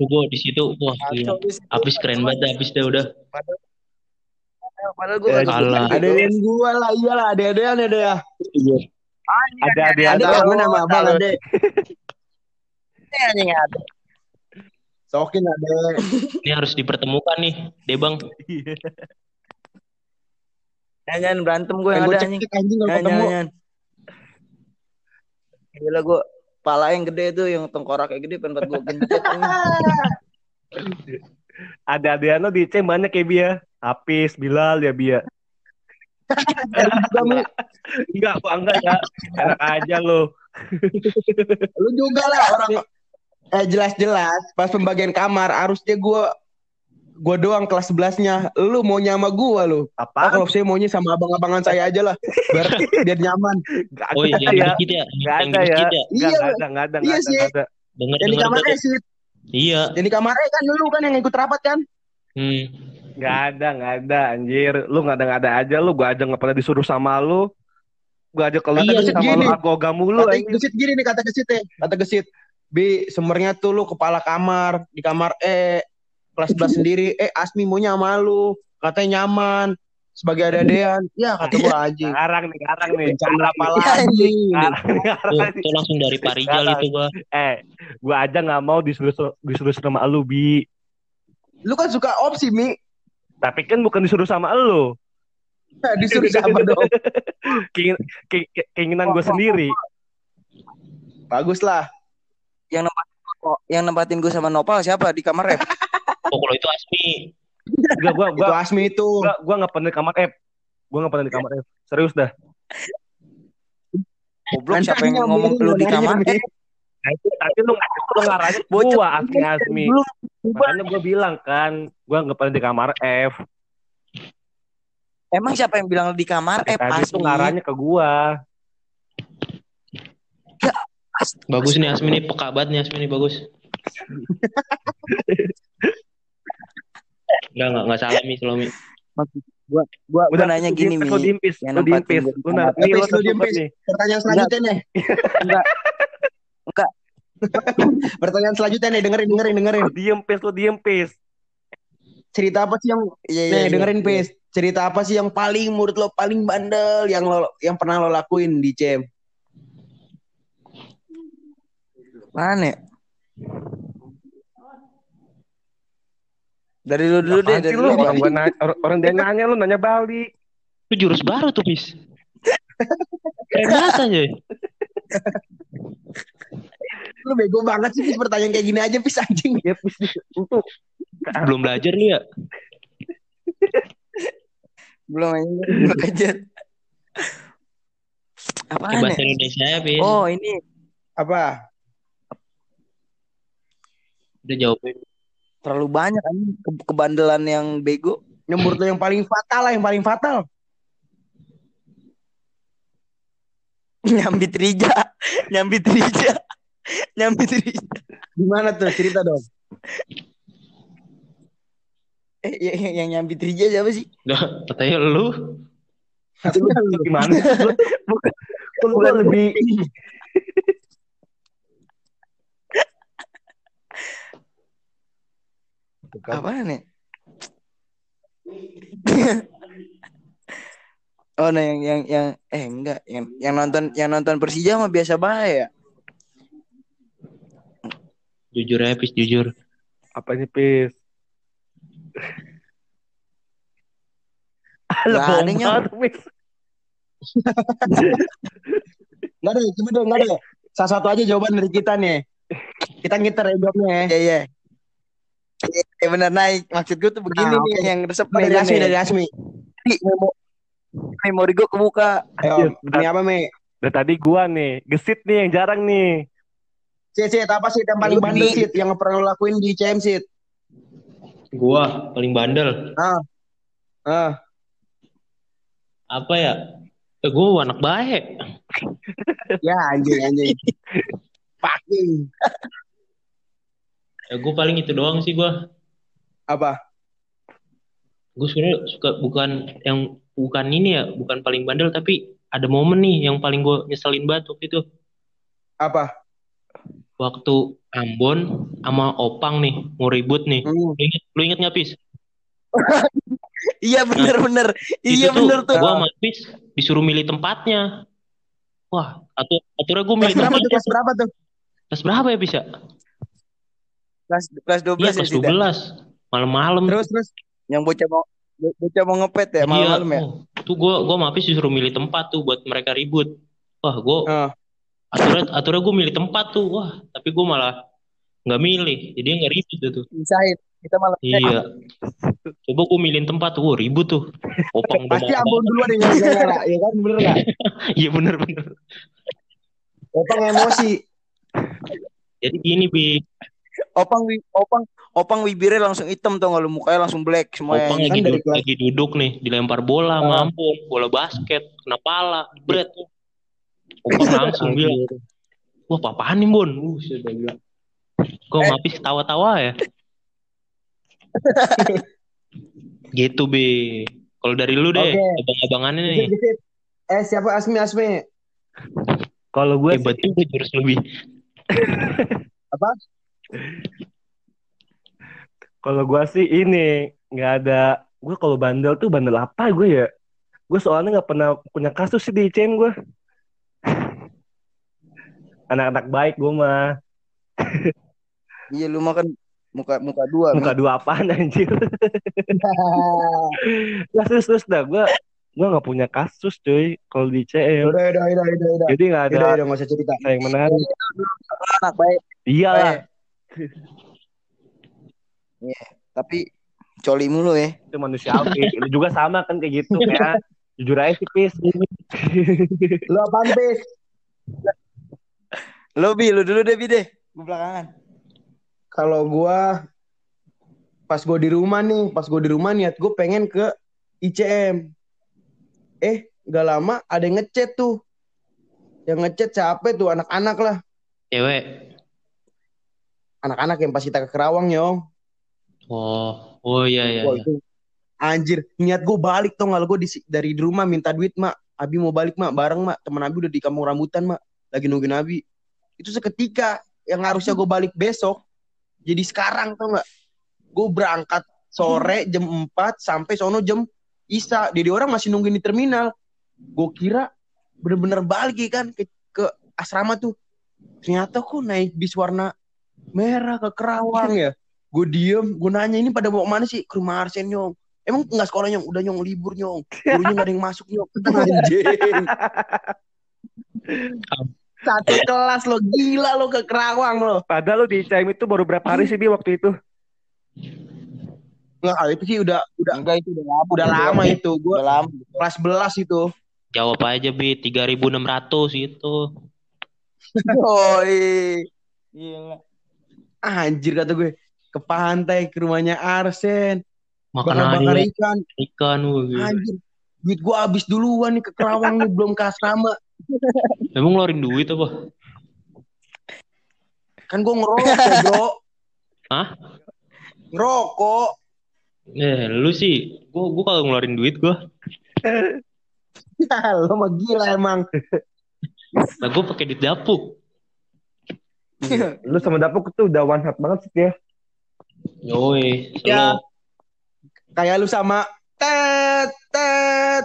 Speaker 1: Tuh gua di situ, wah gila. Apis keren banget dah, Apis dah udah.
Speaker 2: Padahal
Speaker 3: Ya,
Speaker 1: kalah.
Speaker 4: Ada yang gua lah, iyalah, ada ada ada ya.
Speaker 3: ada ada
Speaker 4: Ada
Speaker 3: ada
Speaker 4: kangen sama abang, ada.
Speaker 2: anjing ada.
Speaker 4: Sokin ada.
Speaker 1: Ini harus dipertemukan nih, deh bang.
Speaker 2: Jangan berantem gue yang
Speaker 4: gue
Speaker 2: ada anjing.
Speaker 4: anjing kalau
Speaker 2: Jangan,
Speaker 4: ketemu.
Speaker 2: jangan. Gila gue pala yang gede tuh yang tengkorak kayak gede pengen buat gue gencet.
Speaker 3: Ada ada lo di C banyak ya Bia. Hafiz, Bilal ya Bia. Enggak, gua enggak ya. Enak aja lo.
Speaker 4: Lu juga lah orang eh jelas-jelas pas pembagian kamar harusnya gua gua doang kelas 11-nya. Lu mau nyama gua lu. Oh,
Speaker 3: Apa?
Speaker 4: kalau saya maunya sama abang-abangan saya aja lah. Biar biar nyaman.
Speaker 3: Enggak
Speaker 1: Oh
Speaker 3: ada
Speaker 1: yang di
Speaker 3: ya.
Speaker 1: masjid ya, di
Speaker 3: ada ya.
Speaker 1: masjid ya.
Speaker 4: Iya,
Speaker 3: enggak ada, enggak ada,
Speaker 4: Iya sih.
Speaker 1: Dengar
Speaker 4: Yang di
Speaker 1: dengar
Speaker 4: kamar
Speaker 1: tuh.
Speaker 4: eh sih.
Speaker 1: Iya.
Speaker 4: Yang di kamar eh kan lu kan yang ikut rapat kan?
Speaker 1: Hmm.
Speaker 3: Enggak ada, enggak ada anjir. Lu enggak ada enggak ada aja lu, gua aja enggak pernah disuruh sama lu. Gua aja kalau
Speaker 1: Iya,
Speaker 3: sama
Speaker 4: gini.
Speaker 3: lu agoga mulu
Speaker 4: Kata gesit gini nih kata gesit ya. Kata gesit. Bi, semernya tuh lu kepala kamar di kamar E kelas 11 sendiri. Eh Asmi maunya sama lu. Katanya nyaman sebagai ada-adean. Ya kata gua anjing.
Speaker 3: Sekarang nih, sekarang nih.
Speaker 4: Cara apa lagi?
Speaker 3: nih.
Speaker 1: tuh langsung dari Parijal itu gua.
Speaker 3: Eh, gua aja nggak mau disuruh disuruh sama lu, Bi.
Speaker 4: Lu kan suka opsi, Mi.
Speaker 3: Tapi kan bukan disuruh sama lu.
Speaker 4: Disuruh siapa dong?
Speaker 3: Keingin- ke- ke- keinginan gue sendiri.
Speaker 4: Bagus lah.
Speaker 2: Yang nempatin yang nempatin gue sama Nopal siapa di kamar rep?
Speaker 1: Oh kalau itu Asmi.
Speaker 3: Enggak, gua
Speaker 4: Itu
Speaker 3: gua
Speaker 4: Asmi itu.
Speaker 3: gua gua nggak pernah di kamar F. Gua nggak pernah di kamar F. Serius dah.
Speaker 2: Goblok siapa yang ngomong lu di kamar?
Speaker 4: Mi.
Speaker 3: Nah, itu tadi lu lu
Speaker 2: Bocah
Speaker 3: gua Asmi Asmi. Makanya gua bilang kan, gua nggak pernah di kamar F.
Speaker 2: Emang siapa yang bilang di kamar eh
Speaker 3: Tadi
Speaker 2: Asmi?
Speaker 3: ngarahnya ke gua.
Speaker 1: Bagus nih Asmi nih peka banget nih Asmi nih bagus. Enggak enggak enggak salah Mi Salomi.
Speaker 2: Gua gua, gua nanya gini Mi.
Speaker 3: Lu diimpis,
Speaker 2: Yang
Speaker 3: lu diimpis.
Speaker 2: gua di
Speaker 3: Lu
Speaker 4: Diimpis. Pertanyaan selanjutnya nih.
Speaker 2: Enggak. Enggak.
Speaker 4: Pertanyaan selanjutnya nih, dengerin, dengerin, dengerin.
Speaker 3: Lu diempis, lu diempis.
Speaker 4: Cerita apa sih yang
Speaker 2: Iya iya.
Speaker 4: Nih,
Speaker 2: iya.
Speaker 4: dengerin Pis. Cerita apa sih yang paling menurut lo paling bandel yang lo yang pernah lo lakuin di CM?
Speaker 2: Mana? ya? Dari lu dulu deh, dari lu.
Speaker 3: Orang, gua nanya, orang, orang dia nanya lu nanya balik.
Speaker 1: Itu jurus baru tuh Pis. Keren banget aja.
Speaker 4: Lu bego banget sih Pis pertanyaan kayak gini aja Pis anjing.
Speaker 3: Ya pis itu
Speaker 1: Belum belajar lu ya.
Speaker 2: Belum aja, belum belajar. Apaan
Speaker 1: bahasa
Speaker 2: ya?
Speaker 1: Indonesia ya Pis.
Speaker 2: Oh, ini
Speaker 4: Apa?
Speaker 1: Udah jawabin.
Speaker 2: Terlalu banyak anjing ke- kebandelan yang bego.
Speaker 4: Yang menurut lo yang paling fatal lah, yang paling fatal.
Speaker 2: Nyambit Rija, nyambit Rija. Nyambit Rija.
Speaker 4: Gimana tuh cerita dong?
Speaker 2: Eh, yang, yang nyambit Rija siapa sih?
Speaker 1: Udah, katanya lu.
Speaker 3: lu gimana? Lu,
Speaker 2: Bukan.
Speaker 3: Lu kan lebih
Speaker 2: Apaan ya? oh, nah yang yang yang eh enggak, yang yang nonton yang nonton Persija mah biasa bae ya.
Speaker 1: Jujur ya Pis, jujur.
Speaker 3: apa nih pis? Alah,
Speaker 2: ada,
Speaker 3: Pis.
Speaker 4: Enggak deh, coba deh, enggak deh. Salah satu aja jawaban dari kita nih. Kita ngiter ya jawabnya ya.
Speaker 2: Iya iya. Eh benar naik. Maksud gue tuh begini
Speaker 4: Nah,
Speaker 2: nih
Speaker 4: oke.
Speaker 2: yang resep
Speaker 4: Dari
Speaker 2: nih,
Speaker 4: Asmi,
Speaker 2: nih.
Speaker 4: dari Asmi.
Speaker 2: Memo- memori gue kebuka.
Speaker 4: Ayo, ini apa, Mi?
Speaker 3: Dari tadi gua nih, gesit nih yang jarang nih.
Speaker 4: Sit, sit, apa sih yang paling
Speaker 2: Lu
Speaker 4: bandel, Sit? Yang pernah lo lakuin di CM, Sit?
Speaker 1: Gua paling bandel.
Speaker 4: Ah,
Speaker 1: Apa ya? Eh, gua anak baik.
Speaker 4: ya anjing, anjing. Fucking.
Speaker 1: Ya, gue paling itu doang sih gue.
Speaker 4: Apa?
Speaker 1: Gue sebenarnya suka bukan yang bukan ini ya, bukan paling bandel tapi ada momen nih yang paling gue nyeselin banget waktu itu.
Speaker 4: Apa?
Speaker 1: Waktu Ambon sama Opang nih mau ribut nih.
Speaker 4: Hmm.
Speaker 1: Lu inget, lu inget gak Pis?
Speaker 2: Iya bener bener. Iya bener tuh.
Speaker 1: Gue sama Pis disuruh milih tempatnya. Wah, atur aturnya gue milih
Speaker 4: Kelas berapa tuh?
Speaker 1: tempatnya.
Speaker 4: Kelas berapa tuh?
Speaker 1: Kelas berapa ya Pis ya?
Speaker 2: Kelas kelas 12
Speaker 1: Iya
Speaker 2: ya
Speaker 1: kelas
Speaker 2: Sid, ya?
Speaker 1: 12 malam-malam.
Speaker 4: Terus terus.
Speaker 2: Yang bocah mau bocah mau ngepet ya
Speaker 1: Iya,
Speaker 2: malam-malam ya.
Speaker 1: oh, tuh gue gue sama Apis disuruh milih tempat tuh buat mereka ribut. Wah, gue
Speaker 4: Ah.
Speaker 1: aturan aturan gue milih tempat tuh. Wah, tapi gue malah nggak milih. Jadi nggak ribut tuh.
Speaker 2: Misahin. Kita malam
Speaker 1: Iya. Coba gue milihin tempat tuh, ribut tuh. Opang
Speaker 4: Pasti Ambon duluan yang nyala-nyala, ya kan bener nggak?
Speaker 1: Iya bener bener.
Speaker 4: Opang emosi.
Speaker 1: Jadi gini bi,
Speaker 2: Opang wi- opang opang bibirnya langsung hitam tuh kalau mukanya langsung black semuanya.
Speaker 1: Opang
Speaker 4: kan
Speaker 1: lagi,
Speaker 4: dari
Speaker 1: du-
Speaker 4: kelas-
Speaker 1: lagi duduk nih, dilempar bola sama
Speaker 4: Ah.
Speaker 1: Ambon, bola basket, kena pala, jebret tuh. Opang langsung bilang, wah apaan nih Bon? Uh, sudah bilang. Kok
Speaker 2: Eh.
Speaker 1: ngapis tawa-tawa ya? gitu bi. Kalau dari lu deh,
Speaker 4: Oke.
Speaker 1: abang-abangannya nih.
Speaker 4: Eh siapa Asmi Asmi?
Speaker 3: Kalau gue
Speaker 1: juga jurus lebih.
Speaker 4: Apa?
Speaker 3: Kalau gua sih ini nggak ada. Gue kalau bandel tuh bandel apa gue ya? Gue soalnya nggak pernah punya kasus sih di ICM gue. Anak-anak baik gue mah.
Speaker 2: Iya lu mah kan muka muka dua.
Speaker 3: Muka dua apaan anjir? Nah, terus terus dah gue gue nggak punya kasus cuy kalau di ICM.
Speaker 4: udah udah udah udah udah.
Speaker 3: Jadi nggak ada
Speaker 4: Udah udah nggak usah cerita.
Speaker 3: yang menarik.
Speaker 2: anak baik.
Speaker 3: Iya lah.
Speaker 2: Tapi coli mulu ya.
Speaker 3: itu manusiawi. Lu juga sama kan kayak gitu ya. Jujur aja sih, Pis.
Speaker 4: Lu apaan Pis?
Speaker 2: Lu bi, lu dulu deh bi deh. Gue belakangan.
Speaker 4: Kalau gua pas gua di rumah nih, pas gua di rumah niat gua pengen ke ICM. Eh, gak lama ada yang ngechat tuh. Yang ngechat siapa tuh anak-anak lah.
Speaker 1: Cewek.
Speaker 4: Anak-anak yang pas kita ke Kerawang, Yong.
Speaker 1: Oh, oh iya iya.
Speaker 4: Wah,
Speaker 1: iya.
Speaker 4: itu anjir, niat gue balik tuh nggak gue dari di rumah minta duit mak, Abi mau balik mak, bareng mak, temen Abi udah di kampung rambutan mak, lagi nungguin Abi. Itu seketika yang harusnya gue balik besok, jadi sekarang tuh nggak, gue berangkat sore jam 4 sampai sono jam Isa, jadi orang masih nungguin di terminal. Gue kira bener-bener balik ya kan ke, ke asrama tuh, ternyata kok naik bis warna merah ke Kerawang ya. Gue diem, gue nanya ini pada mau ke mana sih? Ke rumah Arsen nyong. Emang nggak sekolah nyong? Udah nyong libur nyong. Gurunya nggak ada yang masuk nyong. Anjing. Satu kelas lo gila lo ke Kerawang lo.
Speaker 3: Padahal lu di ICM itu baru berapa hari sih Bi waktu itu?
Speaker 4: Nggak, itu sih udah udah
Speaker 2: Enggak itu udah lama.
Speaker 4: udah lama itu. Gue
Speaker 2: Udah lama.
Speaker 4: kelas 11 itu.
Speaker 1: Jawab aja bi, 3.600 itu.
Speaker 2: Oi. Gila.
Speaker 4: Anjir kata gue. Ke pantai ke rumahnya Arsen.
Speaker 1: Makan aja
Speaker 4: ikan.
Speaker 1: ikan. gila.
Speaker 4: Anjir. Duit gue habis duluan nih ke Kerawang nih. Belum ke asrama.
Speaker 1: Emang ngeluarin duit apa?
Speaker 4: Kan gue ngerokok bro.
Speaker 1: Hah?
Speaker 4: Ngerokok.
Speaker 1: Eh, lu sih, gua gua kagak ngeluarin duit gua.
Speaker 4: lo mah gila emang.
Speaker 1: Nah, gua pakai duit dapuk.
Speaker 3: Lu sama Dapuk tuh udah one shot banget sih ya.
Speaker 1: Yoi,
Speaker 4: Ya. Kayak lu sama tet tet.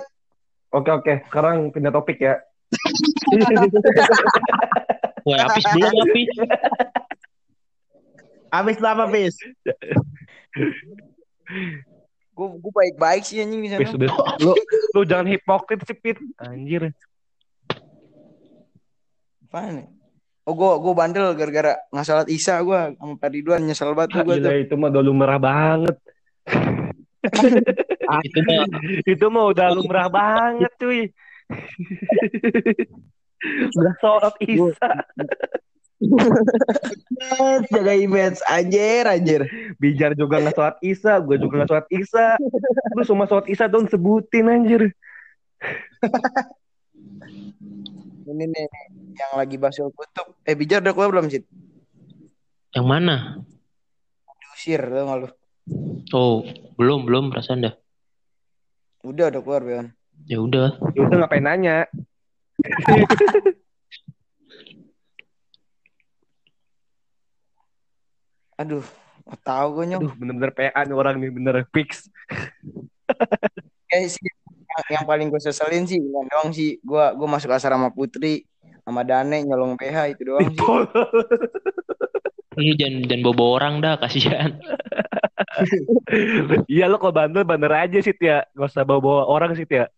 Speaker 3: Oke oke, sekarang pindah topik ya.
Speaker 1: Wah, habis belum habis.
Speaker 4: Habis lu apa, Pis?
Speaker 2: Gue gue baik-baik sih anjing di sana.
Speaker 3: Lu lu jangan hipokrit sih, Pit. Anjir.
Speaker 2: Apaan nih? Oh gue gue bandel gara-gara nggak salat isya gue sama Pak Ridwan nyesel banget gue tuh.
Speaker 3: itu mah udah lumrah banget.
Speaker 1: Itu mah
Speaker 3: Itu mah udah lumrah banget, cuy. udah sholat isya.
Speaker 4: Jaga image anjir anjir.
Speaker 3: Bijar juga nggak sholat isya, gue juga nggak sholat isya. Lu semua sholat isya dong sebutin anjir.
Speaker 2: Ini nih yang lagi basul kutub. Eh Bijar udah keluar belum sih?
Speaker 1: yang mana?
Speaker 2: Diusir tau gak lu?
Speaker 1: Oh, belum belum perasaan dah.
Speaker 2: Udah udah keluar Beon.
Speaker 1: Ya udah.
Speaker 3: Ya udah ngapain nanya?
Speaker 2: Aduh, gak tahu gue nyong.
Speaker 3: Aduh, bener-bener PA nih orang nih, bener fix.
Speaker 2: Eh, sih, yang, yang paling gue seselin sih, bukan doang sih. Gue gue masuk asrama putri sama Dane nyolong PH itu doang sih.
Speaker 1: Lu jangan jangan bobo orang dah kasihan.
Speaker 3: Iya lo kalau bandel bandel aja sih ya. Gak usah bawa-bawa orang sih ya.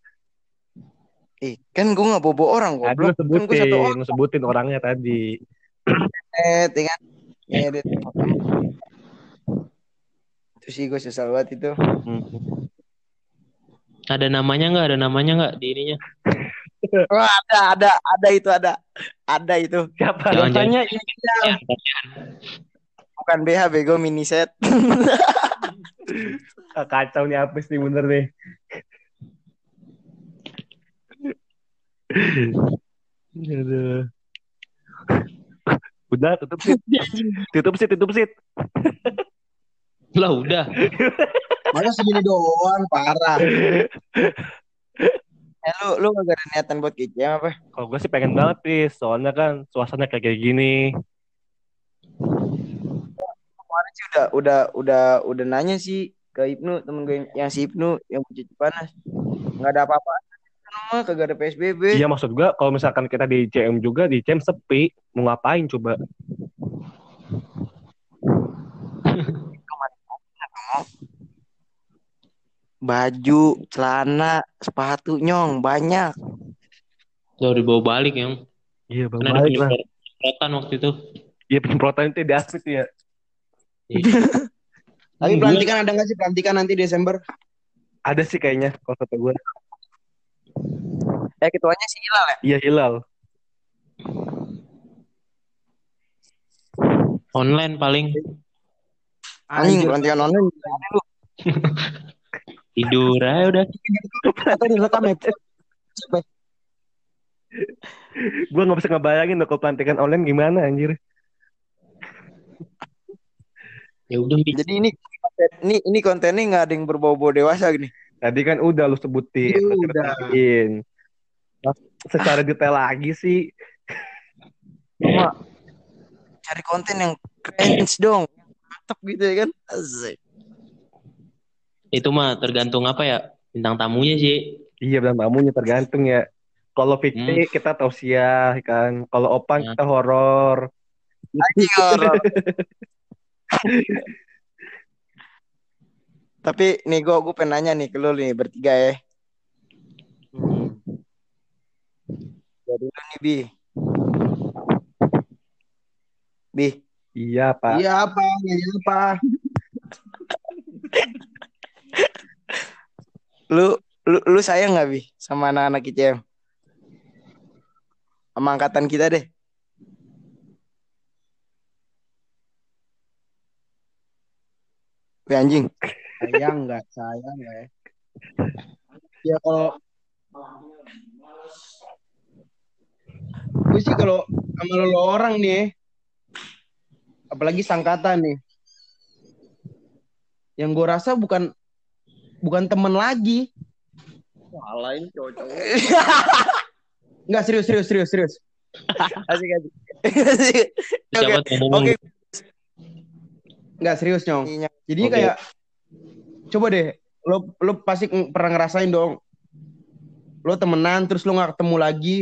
Speaker 2: Eh, kan gue gak bobo orang
Speaker 3: Tadi lu
Speaker 2: goblok. Kan gue
Speaker 3: sebutin,
Speaker 2: satu orang.
Speaker 3: sebutin orangnya tadi.
Speaker 2: Eh, dengan ngedit. Itu sih gue sesal banget itu.
Speaker 3: Hmm.
Speaker 1: Ada namanya nggak? Ada namanya nggak di ininya?
Speaker 2: Wah, ada, ada, ada itu, ada. Ada itu.
Speaker 3: Siapa?
Speaker 1: Jangan,
Speaker 4: inisial.
Speaker 2: Bukan BH, bego mini set.
Speaker 3: Ah, Kacau nih Apis nih bener nih. Aduh. Udah tutup sih. Tutup sih, tutup sih.
Speaker 1: Lah udah.
Speaker 4: Masa segini doang, parah.
Speaker 2: Lu, lu gak ada niatan buat KCM apa?
Speaker 3: Kalau gue sih pengen banget sih, soalnya kan suasana kayak kayak gini.
Speaker 2: Kemarin sih udah, udah, udah, udah nanya sih ke Ibnu, temen gue yang, yang si Ibnu, yang cuci panas. Gak ada apa-apa. Mah kagak ada PSBB.
Speaker 3: Iya maksud gue kalau misalkan kita di CM juga di CM sepi, mau ngapain coba?
Speaker 2: Baju, celana, sepatu nyong banyak.
Speaker 1: Udah dibawa balik yang.
Speaker 3: Iya bang,
Speaker 1: Kan ada
Speaker 3: balik lah.
Speaker 1: penyemprotan waktu itu.
Speaker 3: Iya penyemprotan itu di aspek ya.
Speaker 4: Tapi
Speaker 1: Hmm,
Speaker 4: pelantikan ada nggak sih pelantikan nanti Desember?
Speaker 3: Ada sih kayaknya kalau kata gue.
Speaker 2: Eh ketuanya si Hilal ya?
Speaker 3: Iya Hilal.
Speaker 1: Online paling
Speaker 2: Anjing, pelantikan online.
Speaker 1: tidur aja udah.
Speaker 4: Atau direkam ya?
Speaker 3: Gue nggak bisa ngebayangin kalau pelantikan online gimana anjir.
Speaker 1: Ya udah
Speaker 2: Jadi ini ini ini kontennya nggak ada yang berbau-bau dewasa gini.
Speaker 3: Tadi kan udah lu sebutin, lu
Speaker 4: udah.
Speaker 3: ceritain. Nah, Secara detail lagi sih,
Speaker 2: Cuma cari konten yang cringe dong. Mantap gitu ya kan? Asik.
Speaker 1: Itu mah tergantung apa ya bintang tamunya sih.
Speaker 3: iya dan tamunya tergantung ya. Kalau Fikri kita tausiah kan, kalau Opan
Speaker 1: Hmm.
Speaker 3: kita horor.
Speaker 2: Anjing horor. Tapi nih gue gue pengen nanya nih ke lu nih bertiga ya. Jadi lu nih Bi. Bi,
Speaker 3: Iya pak.
Speaker 4: Iya apa? Iya apa?
Speaker 2: lu lu lu sayang nggak Bi sama anak-anak ICM? Sama angkatan kita deh. Wih anjing.
Speaker 4: Sayang nggak? Sayang nggak ya? Ya kalau gue sih kalau sama lo orang nih, apalagi sangkatan nih, yang gue rasa bukan bukan temen lagi.
Speaker 2: Lain cocok.
Speaker 4: Nggak serius serius serius serius.
Speaker 2: Asik asik. Oke. Oke.
Speaker 4: Nggak serius nyong.
Speaker 2: Iya.
Speaker 4: Jadi
Speaker 1: Oke.
Speaker 4: kayak coba deh, lo lo pasti pernah ngerasain dong. Lo temenan terus lo nggak ketemu lagi,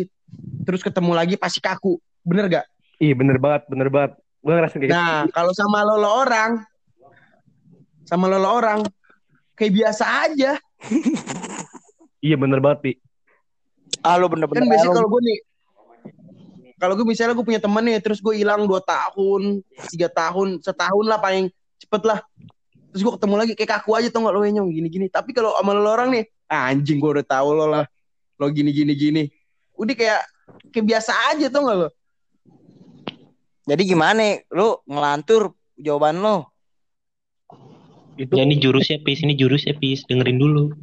Speaker 4: terus ketemu lagi pasti kaku. Bener gak?
Speaker 3: Ih bener banget, bener banget. Gue ngerasain kayak gitu.
Speaker 4: Nah, kalau sama lo, lo orang, sama lo, lo orang, kayak biasa aja.
Speaker 3: Iya bener banget, Pi.
Speaker 2: Ah lu bener-bener.
Speaker 4: Kan biasanya kalau gue nih, kalau gue misalnya gue punya temen nih, terus gue hilang dua tahun, tiga tahun, setahun lah paling cepet lah. Terus gue ketemu lagi kayak kaku aja tuh nggak lo nyong gini-gini. Tapi kalau sama lo orang nih, ah, anjing gue udah tahu lo lah, lo gini-gini gini. Udah kayak kayak biasa aja tuh nggak lo?
Speaker 2: Jadi gimana? Lu ngelantur jawaban lo.
Speaker 3: Itu
Speaker 1: Ya ini jurusnya Pis, ini jurusnya Pis, dengerin dulu.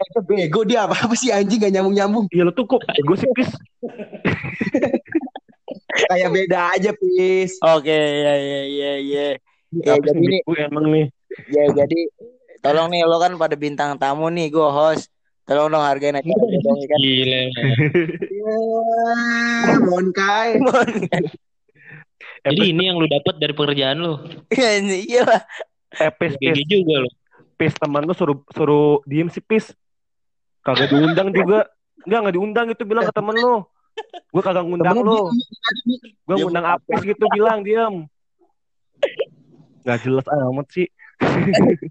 Speaker 4: Eh, bego dia apa apa sih anjing gak nyambung nyambung.
Speaker 3: Iya lo tuh kok gue sih pis.
Speaker 4: Kayak beda aja pis.
Speaker 2: Oke, ya ya ya ya. Ya,
Speaker 3: Apis
Speaker 2: jadi ini-
Speaker 3: gue emang nih.
Speaker 2: Ya jadi tolong nih lo kan pada bintang tamu nih, gue host. Tolong dong hargain gue dong ya kan.
Speaker 1: Gila.
Speaker 4: Ya, Monkai.
Speaker 1: Jadi ini yang lu dapat dari pekerjaan lu.
Speaker 2: Iya iya.
Speaker 3: Eh pis, pis,
Speaker 1: juga lu.
Speaker 3: pis teman lu suruh suruh diem sih pis. Kagak diundang juga. Enggak, enggak diundang itu bilang ke temen lu. Gue kagak ngundang
Speaker 4: Temennya
Speaker 3: lu. Gue ngundang Apis gitu bilang diam. Gak jelas amat sih.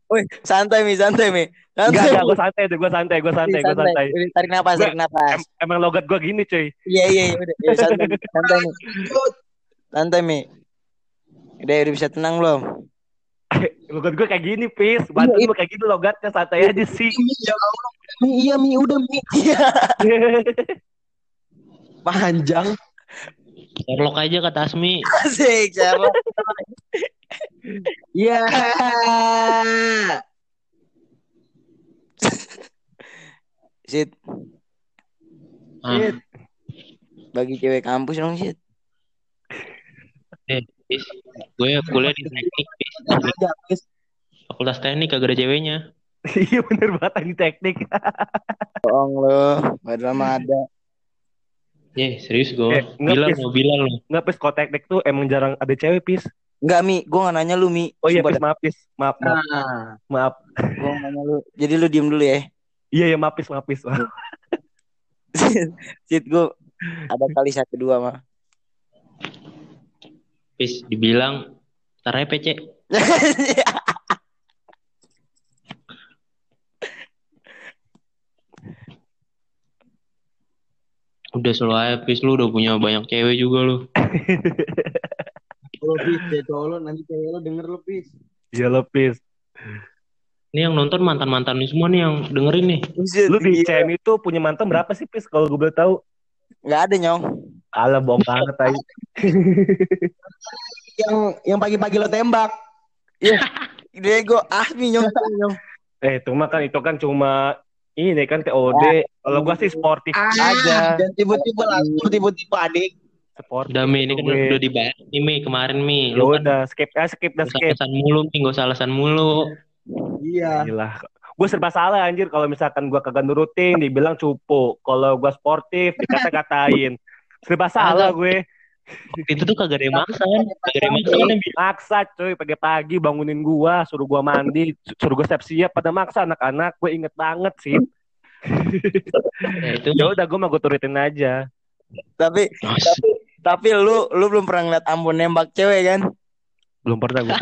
Speaker 2: Woi, santai mi, santai mi.
Speaker 3: Enggak,
Speaker 2: Santai.
Speaker 3: enggak, gue santai deh, gue santai, gue santai, gue santai.
Speaker 2: Tarik napas, tarik napas.
Speaker 3: Em- emang logat gue gini cuy.
Speaker 2: Iya, iya, iya, udah. Ya, santai, Mi. santai mi. Santai mi. Udah, udah bisa tenang belum?
Speaker 3: Logat gue kayak gini, Pis. Bantu
Speaker 2: Iya,
Speaker 3: gue kayak gini logatnya, santai aja sih.
Speaker 4: Mi, ya Allah. Mi, iya Mi, udah Mi.
Speaker 2: Iya.
Speaker 4: Panjang.
Speaker 1: Sherlock aja kata Asmi.
Speaker 2: Asik, Sherlock.
Speaker 4: Iya.
Speaker 2: Sit,
Speaker 1: Ah,
Speaker 2: bagi cewek kampus dong, Sit.
Speaker 1: eh, Pis. Gue kuliah di teknik, Pis. Fakultas teknik kagak ada ceweknya.
Speaker 3: Iya bener banget ini teknik.
Speaker 2: Bohong lo, padahal mah ada.
Speaker 1: Eh, serius gue.
Speaker 3: Eh, Pis.
Speaker 1: lo, Bilal lo.
Speaker 3: Enggak, Pis, kalau teknik tuh emang jarang ada cewek, Pis.
Speaker 2: Enggak, Mi. Gue gak nanya lu, Mi.
Speaker 3: Oh iya, Pis, maaf, Pis. Maaf, maaf,
Speaker 4: Nah,
Speaker 3: maaf.
Speaker 2: Gue gak nanya lu. Jadi lu diem dulu ya.
Speaker 3: Iya, iya, maaf, Pis, maaf, Pis.
Speaker 2: Sit, gue ada kali satu dua mah.
Speaker 1: Pis, dibilang, ntar aja PC. Udah selalu aja, Pis. Lu udah punya banyak cewek juga lu.
Speaker 4: kalau Pis, ya cowok lo nanti cewek lo denger lo Pis.
Speaker 3: Iya, lo, Pis.
Speaker 1: Ini yang nonton mantan-mantan lu semua nih yang dengerin nih.
Speaker 3: Lu di
Speaker 2: iya.
Speaker 3: CM itu punya mantan berapa sih, Pis? Kalau gue boleh tahu.
Speaker 2: Nggak ada nyong.
Speaker 3: Alah, bohong banget.
Speaker 4: Yang yang pagi-pagi lo tembak.
Speaker 2: Dia gue Asmi nyong. nyong.
Speaker 3: Eh, itu mah kan, itu kan cuma ini kan TOD. Kalau gua sih sportif aja.
Speaker 4: Dan tiba-tiba langsung tiba-tiba adik.
Speaker 3: Sportif.
Speaker 1: Udah, Mi. Ini kan
Speaker 3: gue.
Speaker 1: udah dibahas nih, Mi. Kemarin, Mi.
Speaker 3: Ya
Speaker 1: Lu kan
Speaker 3: udah, skip, ah, skip, dah skip.
Speaker 1: alasan mulu, Mi. Gak usah alasan mulu.
Speaker 4: Iya.
Speaker 3: Gila. Gue serba salah anjir kalau misalkan gue kagak nurutin dibilang cupu. Kalau gue sportif dikata-katain. Serba salah gue.
Speaker 1: Itu tuh kagak ada yang maksa kan. Kagak ada yang maksa kan.
Speaker 3: Maksa cuy pagi-pagi bangunin gua, suruh gua mandi, suruh gua siap-siap pada maksa anak-anak. Gue inget banget sih.
Speaker 1: Ya, itu.
Speaker 3: Ya udah gue mah gue turutin aja.
Speaker 2: Tapi
Speaker 1: Mas,
Speaker 2: tapi lu lu belum pernah ngeliat Ambon nembak cewek kan?
Speaker 3: Belum pernah gue.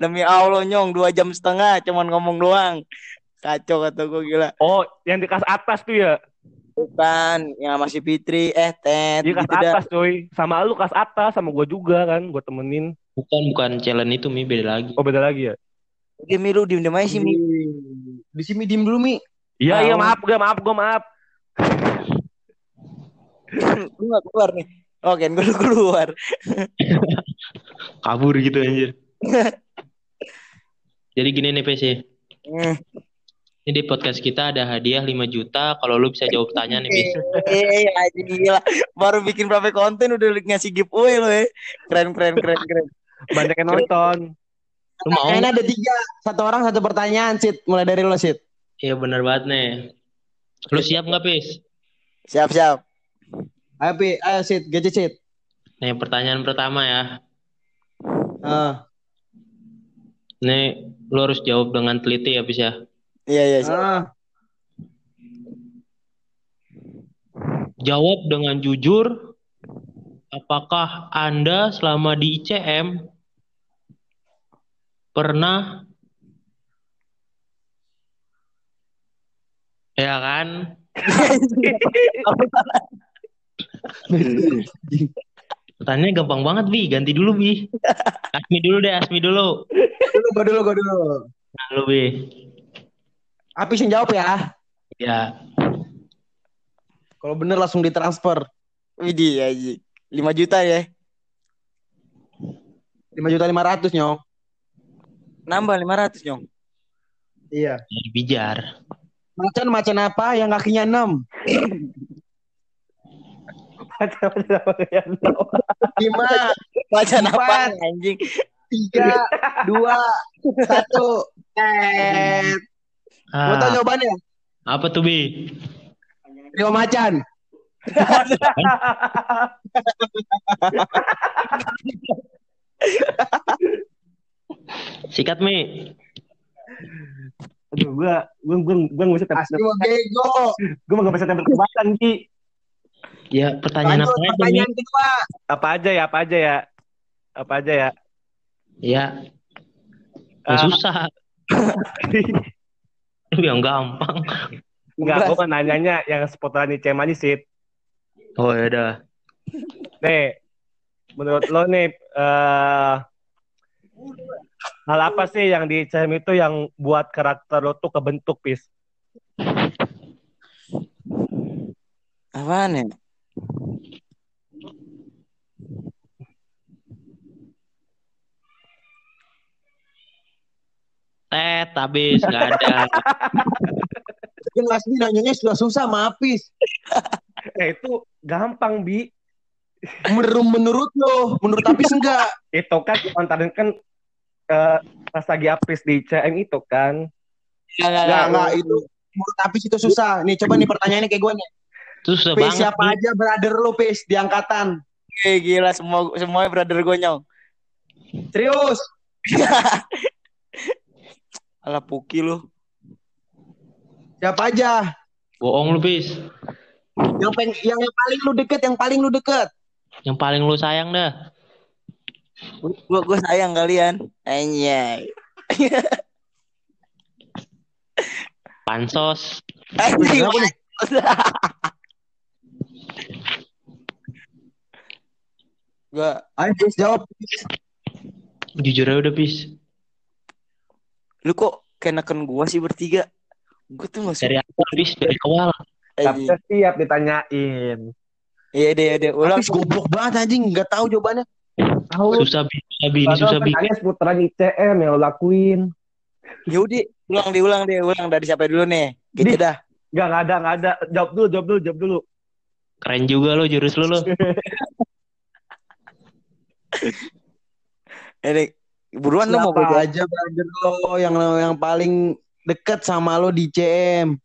Speaker 2: Demi Allah nyong dua jam setengah cuman ngomong doang. Kacau kata gue gila.
Speaker 3: Oh, yang di kelas atas tuh ya?
Speaker 2: Bukan yang masih Fitri eh Ted
Speaker 3: Di kelas
Speaker 2: gitu dah.
Speaker 3: atas cuy. Sama lu kelas atas, sama gue juga kan. Gue temenin.
Speaker 1: bukan bukan challenge itu, Mi. Beda lagi.
Speaker 3: Oh beda lagi ya?
Speaker 2: Dia Mi lu diem diem aja sih Mi.
Speaker 4: Di sini diem dulu Mi.
Speaker 3: Iya, iya maaf gue, maaf gue, maaf.
Speaker 2: Lu gak keluar nih. Oke, gue lu keluar.
Speaker 1: Kabur gitu, anjir. Jadi gini nih, PC.
Speaker 2: Hmm.
Speaker 1: Ini di podcast kita ada hadiah 5 juta kalau lu bisa jawab pertanyaan nih, Bis.
Speaker 2: Eh, aja gila. Baru bikin berapa konten udah ngasih giveaway lo ya. Keren keren keren keren.
Speaker 3: Banyak yang nonton.
Speaker 1: Lu mau?
Speaker 4: Kayaknya ada tiga. Satu orang satu pertanyaan, Sid. Mulai dari lo, Sid.
Speaker 1: Iya bener banget nih. Lu siap nggak, Pis?
Speaker 2: Siap siap.
Speaker 4: Ayo, Pi. Ayo, Sid. Gadget, Sid.
Speaker 1: Nih pertanyaan pertama ya.
Speaker 4: Ah.
Speaker 1: Nih lu harus jawab dengan teliti ya, Pis ya.
Speaker 2: Iya iya siap.
Speaker 4: Ah.
Speaker 1: Jawab dengan jujur. Apakah Anda selama di ICM pernah ya kan? Pertanyaannya gampang banget, Bi. Ganti dulu, Bi. Asmi dulu deh, Asmi dulu.
Speaker 4: Dulu, gue dulu, gue dulu.
Speaker 1: Nah, lu, Bi.
Speaker 4: Apis yang jawab ya.
Speaker 1: Ya,
Speaker 4: Kalau bener langsung ditransfer.
Speaker 2: Widih aja. 5 juta ya.
Speaker 4: 5 juta 500, Nyong.
Speaker 2: Nambah 500 nyong.
Speaker 4: Iya.
Speaker 1: bijar.
Speaker 4: Macan macan apa yang kakinya 6? Lima,
Speaker 2: Macan apa
Speaker 4: Empat.
Speaker 2: anjing?
Speaker 4: tiga, dua, satu. Eh, mau tahu
Speaker 1: Ah,
Speaker 4: jawabannya?
Speaker 1: apa tuh, Bi?
Speaker 4: Lima macan.
Speaker 1: Sikat, Mi.
Speaker 3: Aduh, gua gua gua gua nggak bisa tembak.
Speaker 4: Asli mau bego.
Speaker 3: Gua nggak bisa tembak tebakan, Ki.
Speaker 1: Ya, pertanyaan
Speaker 4: Lanjut
Speaker 1: apa aja, Mi?
Speaker 4: pertanyaan kedua.
Speaker 3: Apa aja ya, apa aja ya. Apa aja ya.
Speaker 1: Ya.
Speaker 3: Ah.
Speaker 1: susah. yang gampang.
Speaker 3: Enggak, gue mau nanyanya yang seputaran ICM aja sih.
Speaker 1: Oh ya udah.
Speaker 3: Nih, menurut lo nih, eh hal apa sih yang di ICM itu yang buat karakter lo tuh kebentuk, Pis?
Speaker 2: Apaan ya?
Speaker 1: Tet habis nggak ada.
Speaker 4: Yang asli nanyanya sudah susah sama Apis.
Speaker 3: Eh, itu gampang, Bi.
Speaker 4: Menurut, menurut lo, menurut Apis enggak?
Speaker 3: Itu kan kontarin kan eh, pas lagi apis di ICM itu kan.
Speaker 4: Enggak, enggak. Itu menurut Apis itu susah. Nih, coba nih pertanyaannya kayak gue nih.
Speaker 1: Itu susah
Speaker 4: Pis,
Speaker 1: banget.
Speaker 4: siapa
Speaker 1: nih.
Speaker 4: aja brother lo, Pis, di angkatan?
Speaker 2: Eh, gila semua semuanya brother gue nyong.
Speaker 4: Serius?
Speaker 2: Alah Puki lu.
Speaker 4: Siapa aja?
Speaker 1: Bohong lu, Bis.
Speaker 4: Yang, peng, yang, yang paling lu deket, yang paling lu deket.
Speaker 1: Yang paling lu sayang dah.
Speaker 2: Gue gue sayang kalian. Anjay.
Speaker 1: Pansos.
Speaker 4: Nih?
Speaker 2: Gue
Speaker 4: Ayo, jawab.
Speaker 1: Jujur aja udah, Bis.
Speaker 2: Lu kok kenakan gua sih bertiga? Gue tuh masuk.
Speaker 1: Dari awal, Bis. Dari awal.
Speaker 3: Tapi
Speaker 2: Anjing.
Speaker 3: siap ditanyain.
Speaker 2: Iya deh, iya deh. Ulang.
Speaker 4: Apis goblok banget anjing, enggak tahu jawabannya.
Speaker 3: Tahu.
Speaker 1: Susah, Bis. Susah, Bi. Ini susah, Bi.
Speaker 3: Tanya seputaran ICM yang lo lakuin.
Speaker 2: Yaudah, ulang deh, ulang deh, ulang dari siapa dulu nih? Gitu
Speaker 3: Di-
Speaker 2: dah.
Speaker 3: Enggak, enggak ada, enggak ada. Jawab dulu, jawab dulu, jawab dulu.
Speaker 1: Keren juga lo jurus lu, lo.
Speaker 2: Ini buruan lu mau gue
Speaker 4: aja brother lo yang yang paling deket sama lo di CM?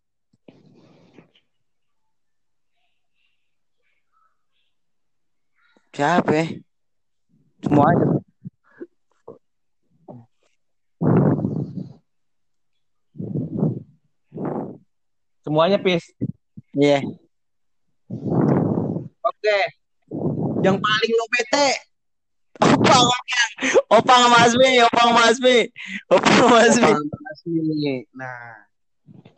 Speaker 2: Siapa ya? Semua aja.
Speaker 3: Semuanya, Pis.
Speaker 2: Iya.
Speaker 4: Oke. Yang paling lo bete.
Speaker 2: Opang, opang. Opang sama Asmi, opang sama Asmi. Opang sama Asmi.
Speaker 4: Nah,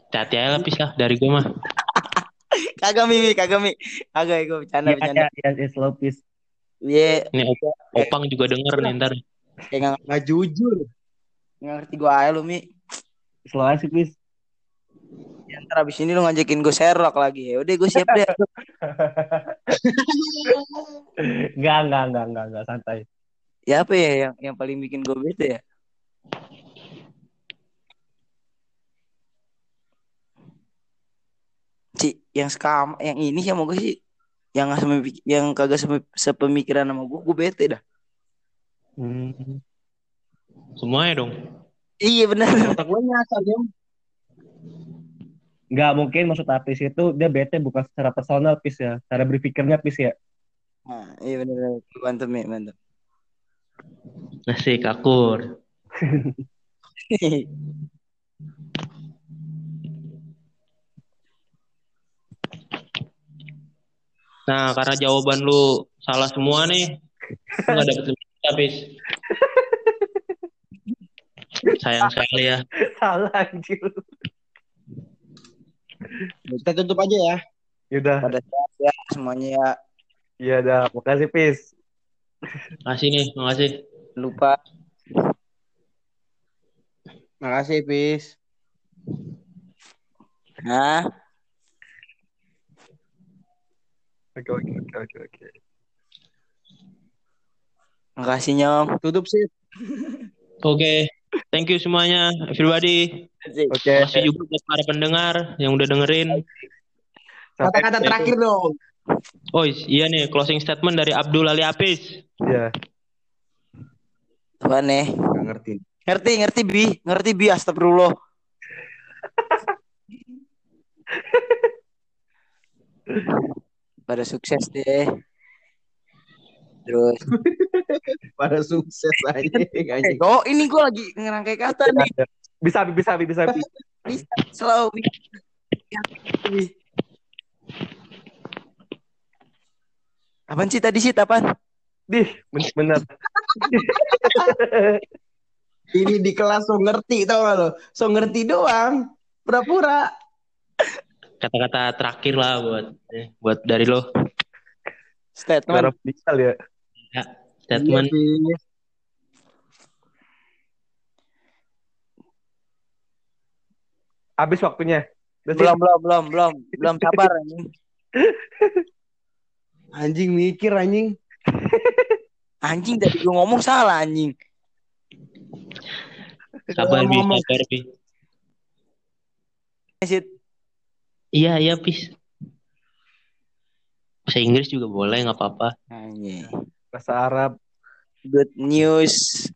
Speaker 1: Hati-hati aja lah, Bis lah. Dari gue mah.
Speaker 2: Kagak Mimi, kagak Mi. Kagak gue bercanda
Speaker 3: Iya,
Speaker 2: bercanda.
Speaker 3: iya, iya, slow, Pis.
Speaker 2: Iya,
Speaker 1: Nih, Opang, Opang juga denger nih ntar.
Speaker 2: kayak nggak
Speaker 4: nggak jujur.
Speaker 2: nggak ngerti gue aja lu Mi.
Speaker 3: Slow aja sih, Pis.
Speaker 2: Ya, ntar abis ini lu ngajakin gue serok lagi. Ya udah gue siap deh.
Speaker 3: Enggak, enggak, enggak, enggak, enggak, santai.
Speaker 2: Ya apa ya yang yang paling bikin gue bete ya? Ci, yang skam, yang ini sih mau gue sih yang semipik- yang kagak sepe- sepemikiran sama gue, gue bete dah.
Speaker 3: Hmm.
Speaker 1: Semuanya dong.
Speaker 2: Iya benar.
Speaker 4: Otak gue nyasar ya.
Speaker 3: Enggak mungkin maksud Apis itu dia bete bukan secara personal, Pis ya. Cara berpikirnya, Pis ya.
Speaker 2: Nah, iya benar. Mantap Mi, mantap.
Speaker 1: Asik, akur. Nah, karena jawaban lu salah semua nih, lu gak dapet lima Bis. Sayang sekali ya.
Speaker 3: Salah anjir.
Speaker 4: Kita tutup aja ya.
Speaker 3: Yaudah,
Speaker 2: Pada saat ya semuanya ya
Speaker 3: iya dah. Makasih, Pis.
Speaker 1: Makasih nih, makasih.
Speaker 2: lupa.
Speaker 4: Makasih, Pis.
Speaker 2: Nah,
Speaker 3: Oke, oke, oke, oke, oke.
Speaker 2: makasih nyong.
Speaker 4: Tutup sih.
Speaker 1: Oke, thank you semuanya, everybody.
Speaker 3: Oke.
Speaker 1: Makasih juga buat para pendengar yang udah dengerin.
Speaker 4: Kata-kata terakhir dong.
Speaker 1: Oh iya nih, closing statement dari Abdul Ali Apis.
Speaker 3: Iya.
Speaker 2: Apa nih?
Speaker 4: Gak ngerti.
Speaker 2: Ngerti, ngerti Bi, ngerti Bi, astagfirullah. Pada sukses deh. Terus,
Speaker 4: Pada sukses aja. anjing.
Speaker 2: oh ini gue lagi ngerangkai kata nih.
Speaker 3: Bisa, bisa, bisa, bisa.
Speaker 2: Bisa, slow. Bi. Apaan sih tadi sih, apaan?
Speaker 3: Dih, bener. bener.
Speaker 4: Ini di kelas so ngerti tau gak lo? So ngerti doang. Pura-pura.
Speaker 1: Kata-kata terakhir lah buat eh, buat dari lo.
Speaker 2: Statement.
Speaker 3: Cara final ya.
Speaker 1: Ya, statement.
Speaker 4: Iya.
Speaker 3: Habis waktunya.
Speaker 2: Belum, belum, belum, belum. Belum sabar anjing.
Speaker 4: Mikir anjing.
Speaker 2: Anjing tadi gue ngomong salah anjing.
Speaker 1: Sabar bi,
Speaker 4: Ngomong.
Speaker 1: sabar bi. Iya, iya, pis. Bahasa Inggris juga boleh, nggak apa-apa.
Speaker 2: Anjing.
Speaker 3: Bahasa Arab.
Speaker 2: Good news.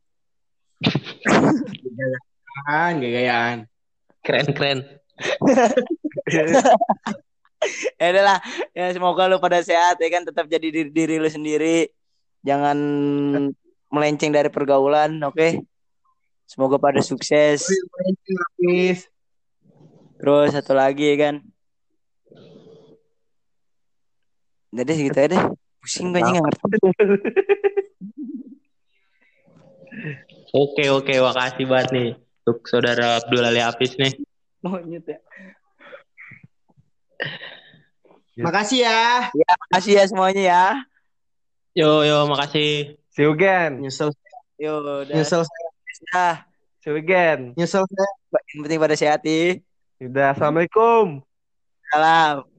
Speaker 4: Kan gaya-gayaan.
Speaker 1: Keren-keren.
Speaker 2: Ya udah lah. Ya semoga lu pada sehat ya kan tetap jadi diri, diri lu sendiri. Jangan melenceng dari pergaulan, oke? Semoga pada sukses. Terus satu lagi ya kan. Jadi segitu aja deh. Pusing gue anjing nggak ngerti.
Speaker 1: Oke, oke, makasih banget nih. Untuk saudara Abdul Ali Hafiz nih.
Speaker 2: Monyet ya.
Speaker 4: Makasih ya.
Speaker 2: Makasih ya semuanya ya.
Speaker 1: Yo, yo, makasih.
Speaker 3: See you again.
Speaker 4: Nyesel,
Speaker 2: Yo, udah.
Speaker 4: nyesel,
Speaker 2: Dah.
Speaker 3: See you again.
Speaker 4: nyesel saya.
Speaker 2: Yang penting pada sehat ya.
Speaker 3: Udah, assalamualaikum.
Speaker 2: Salam.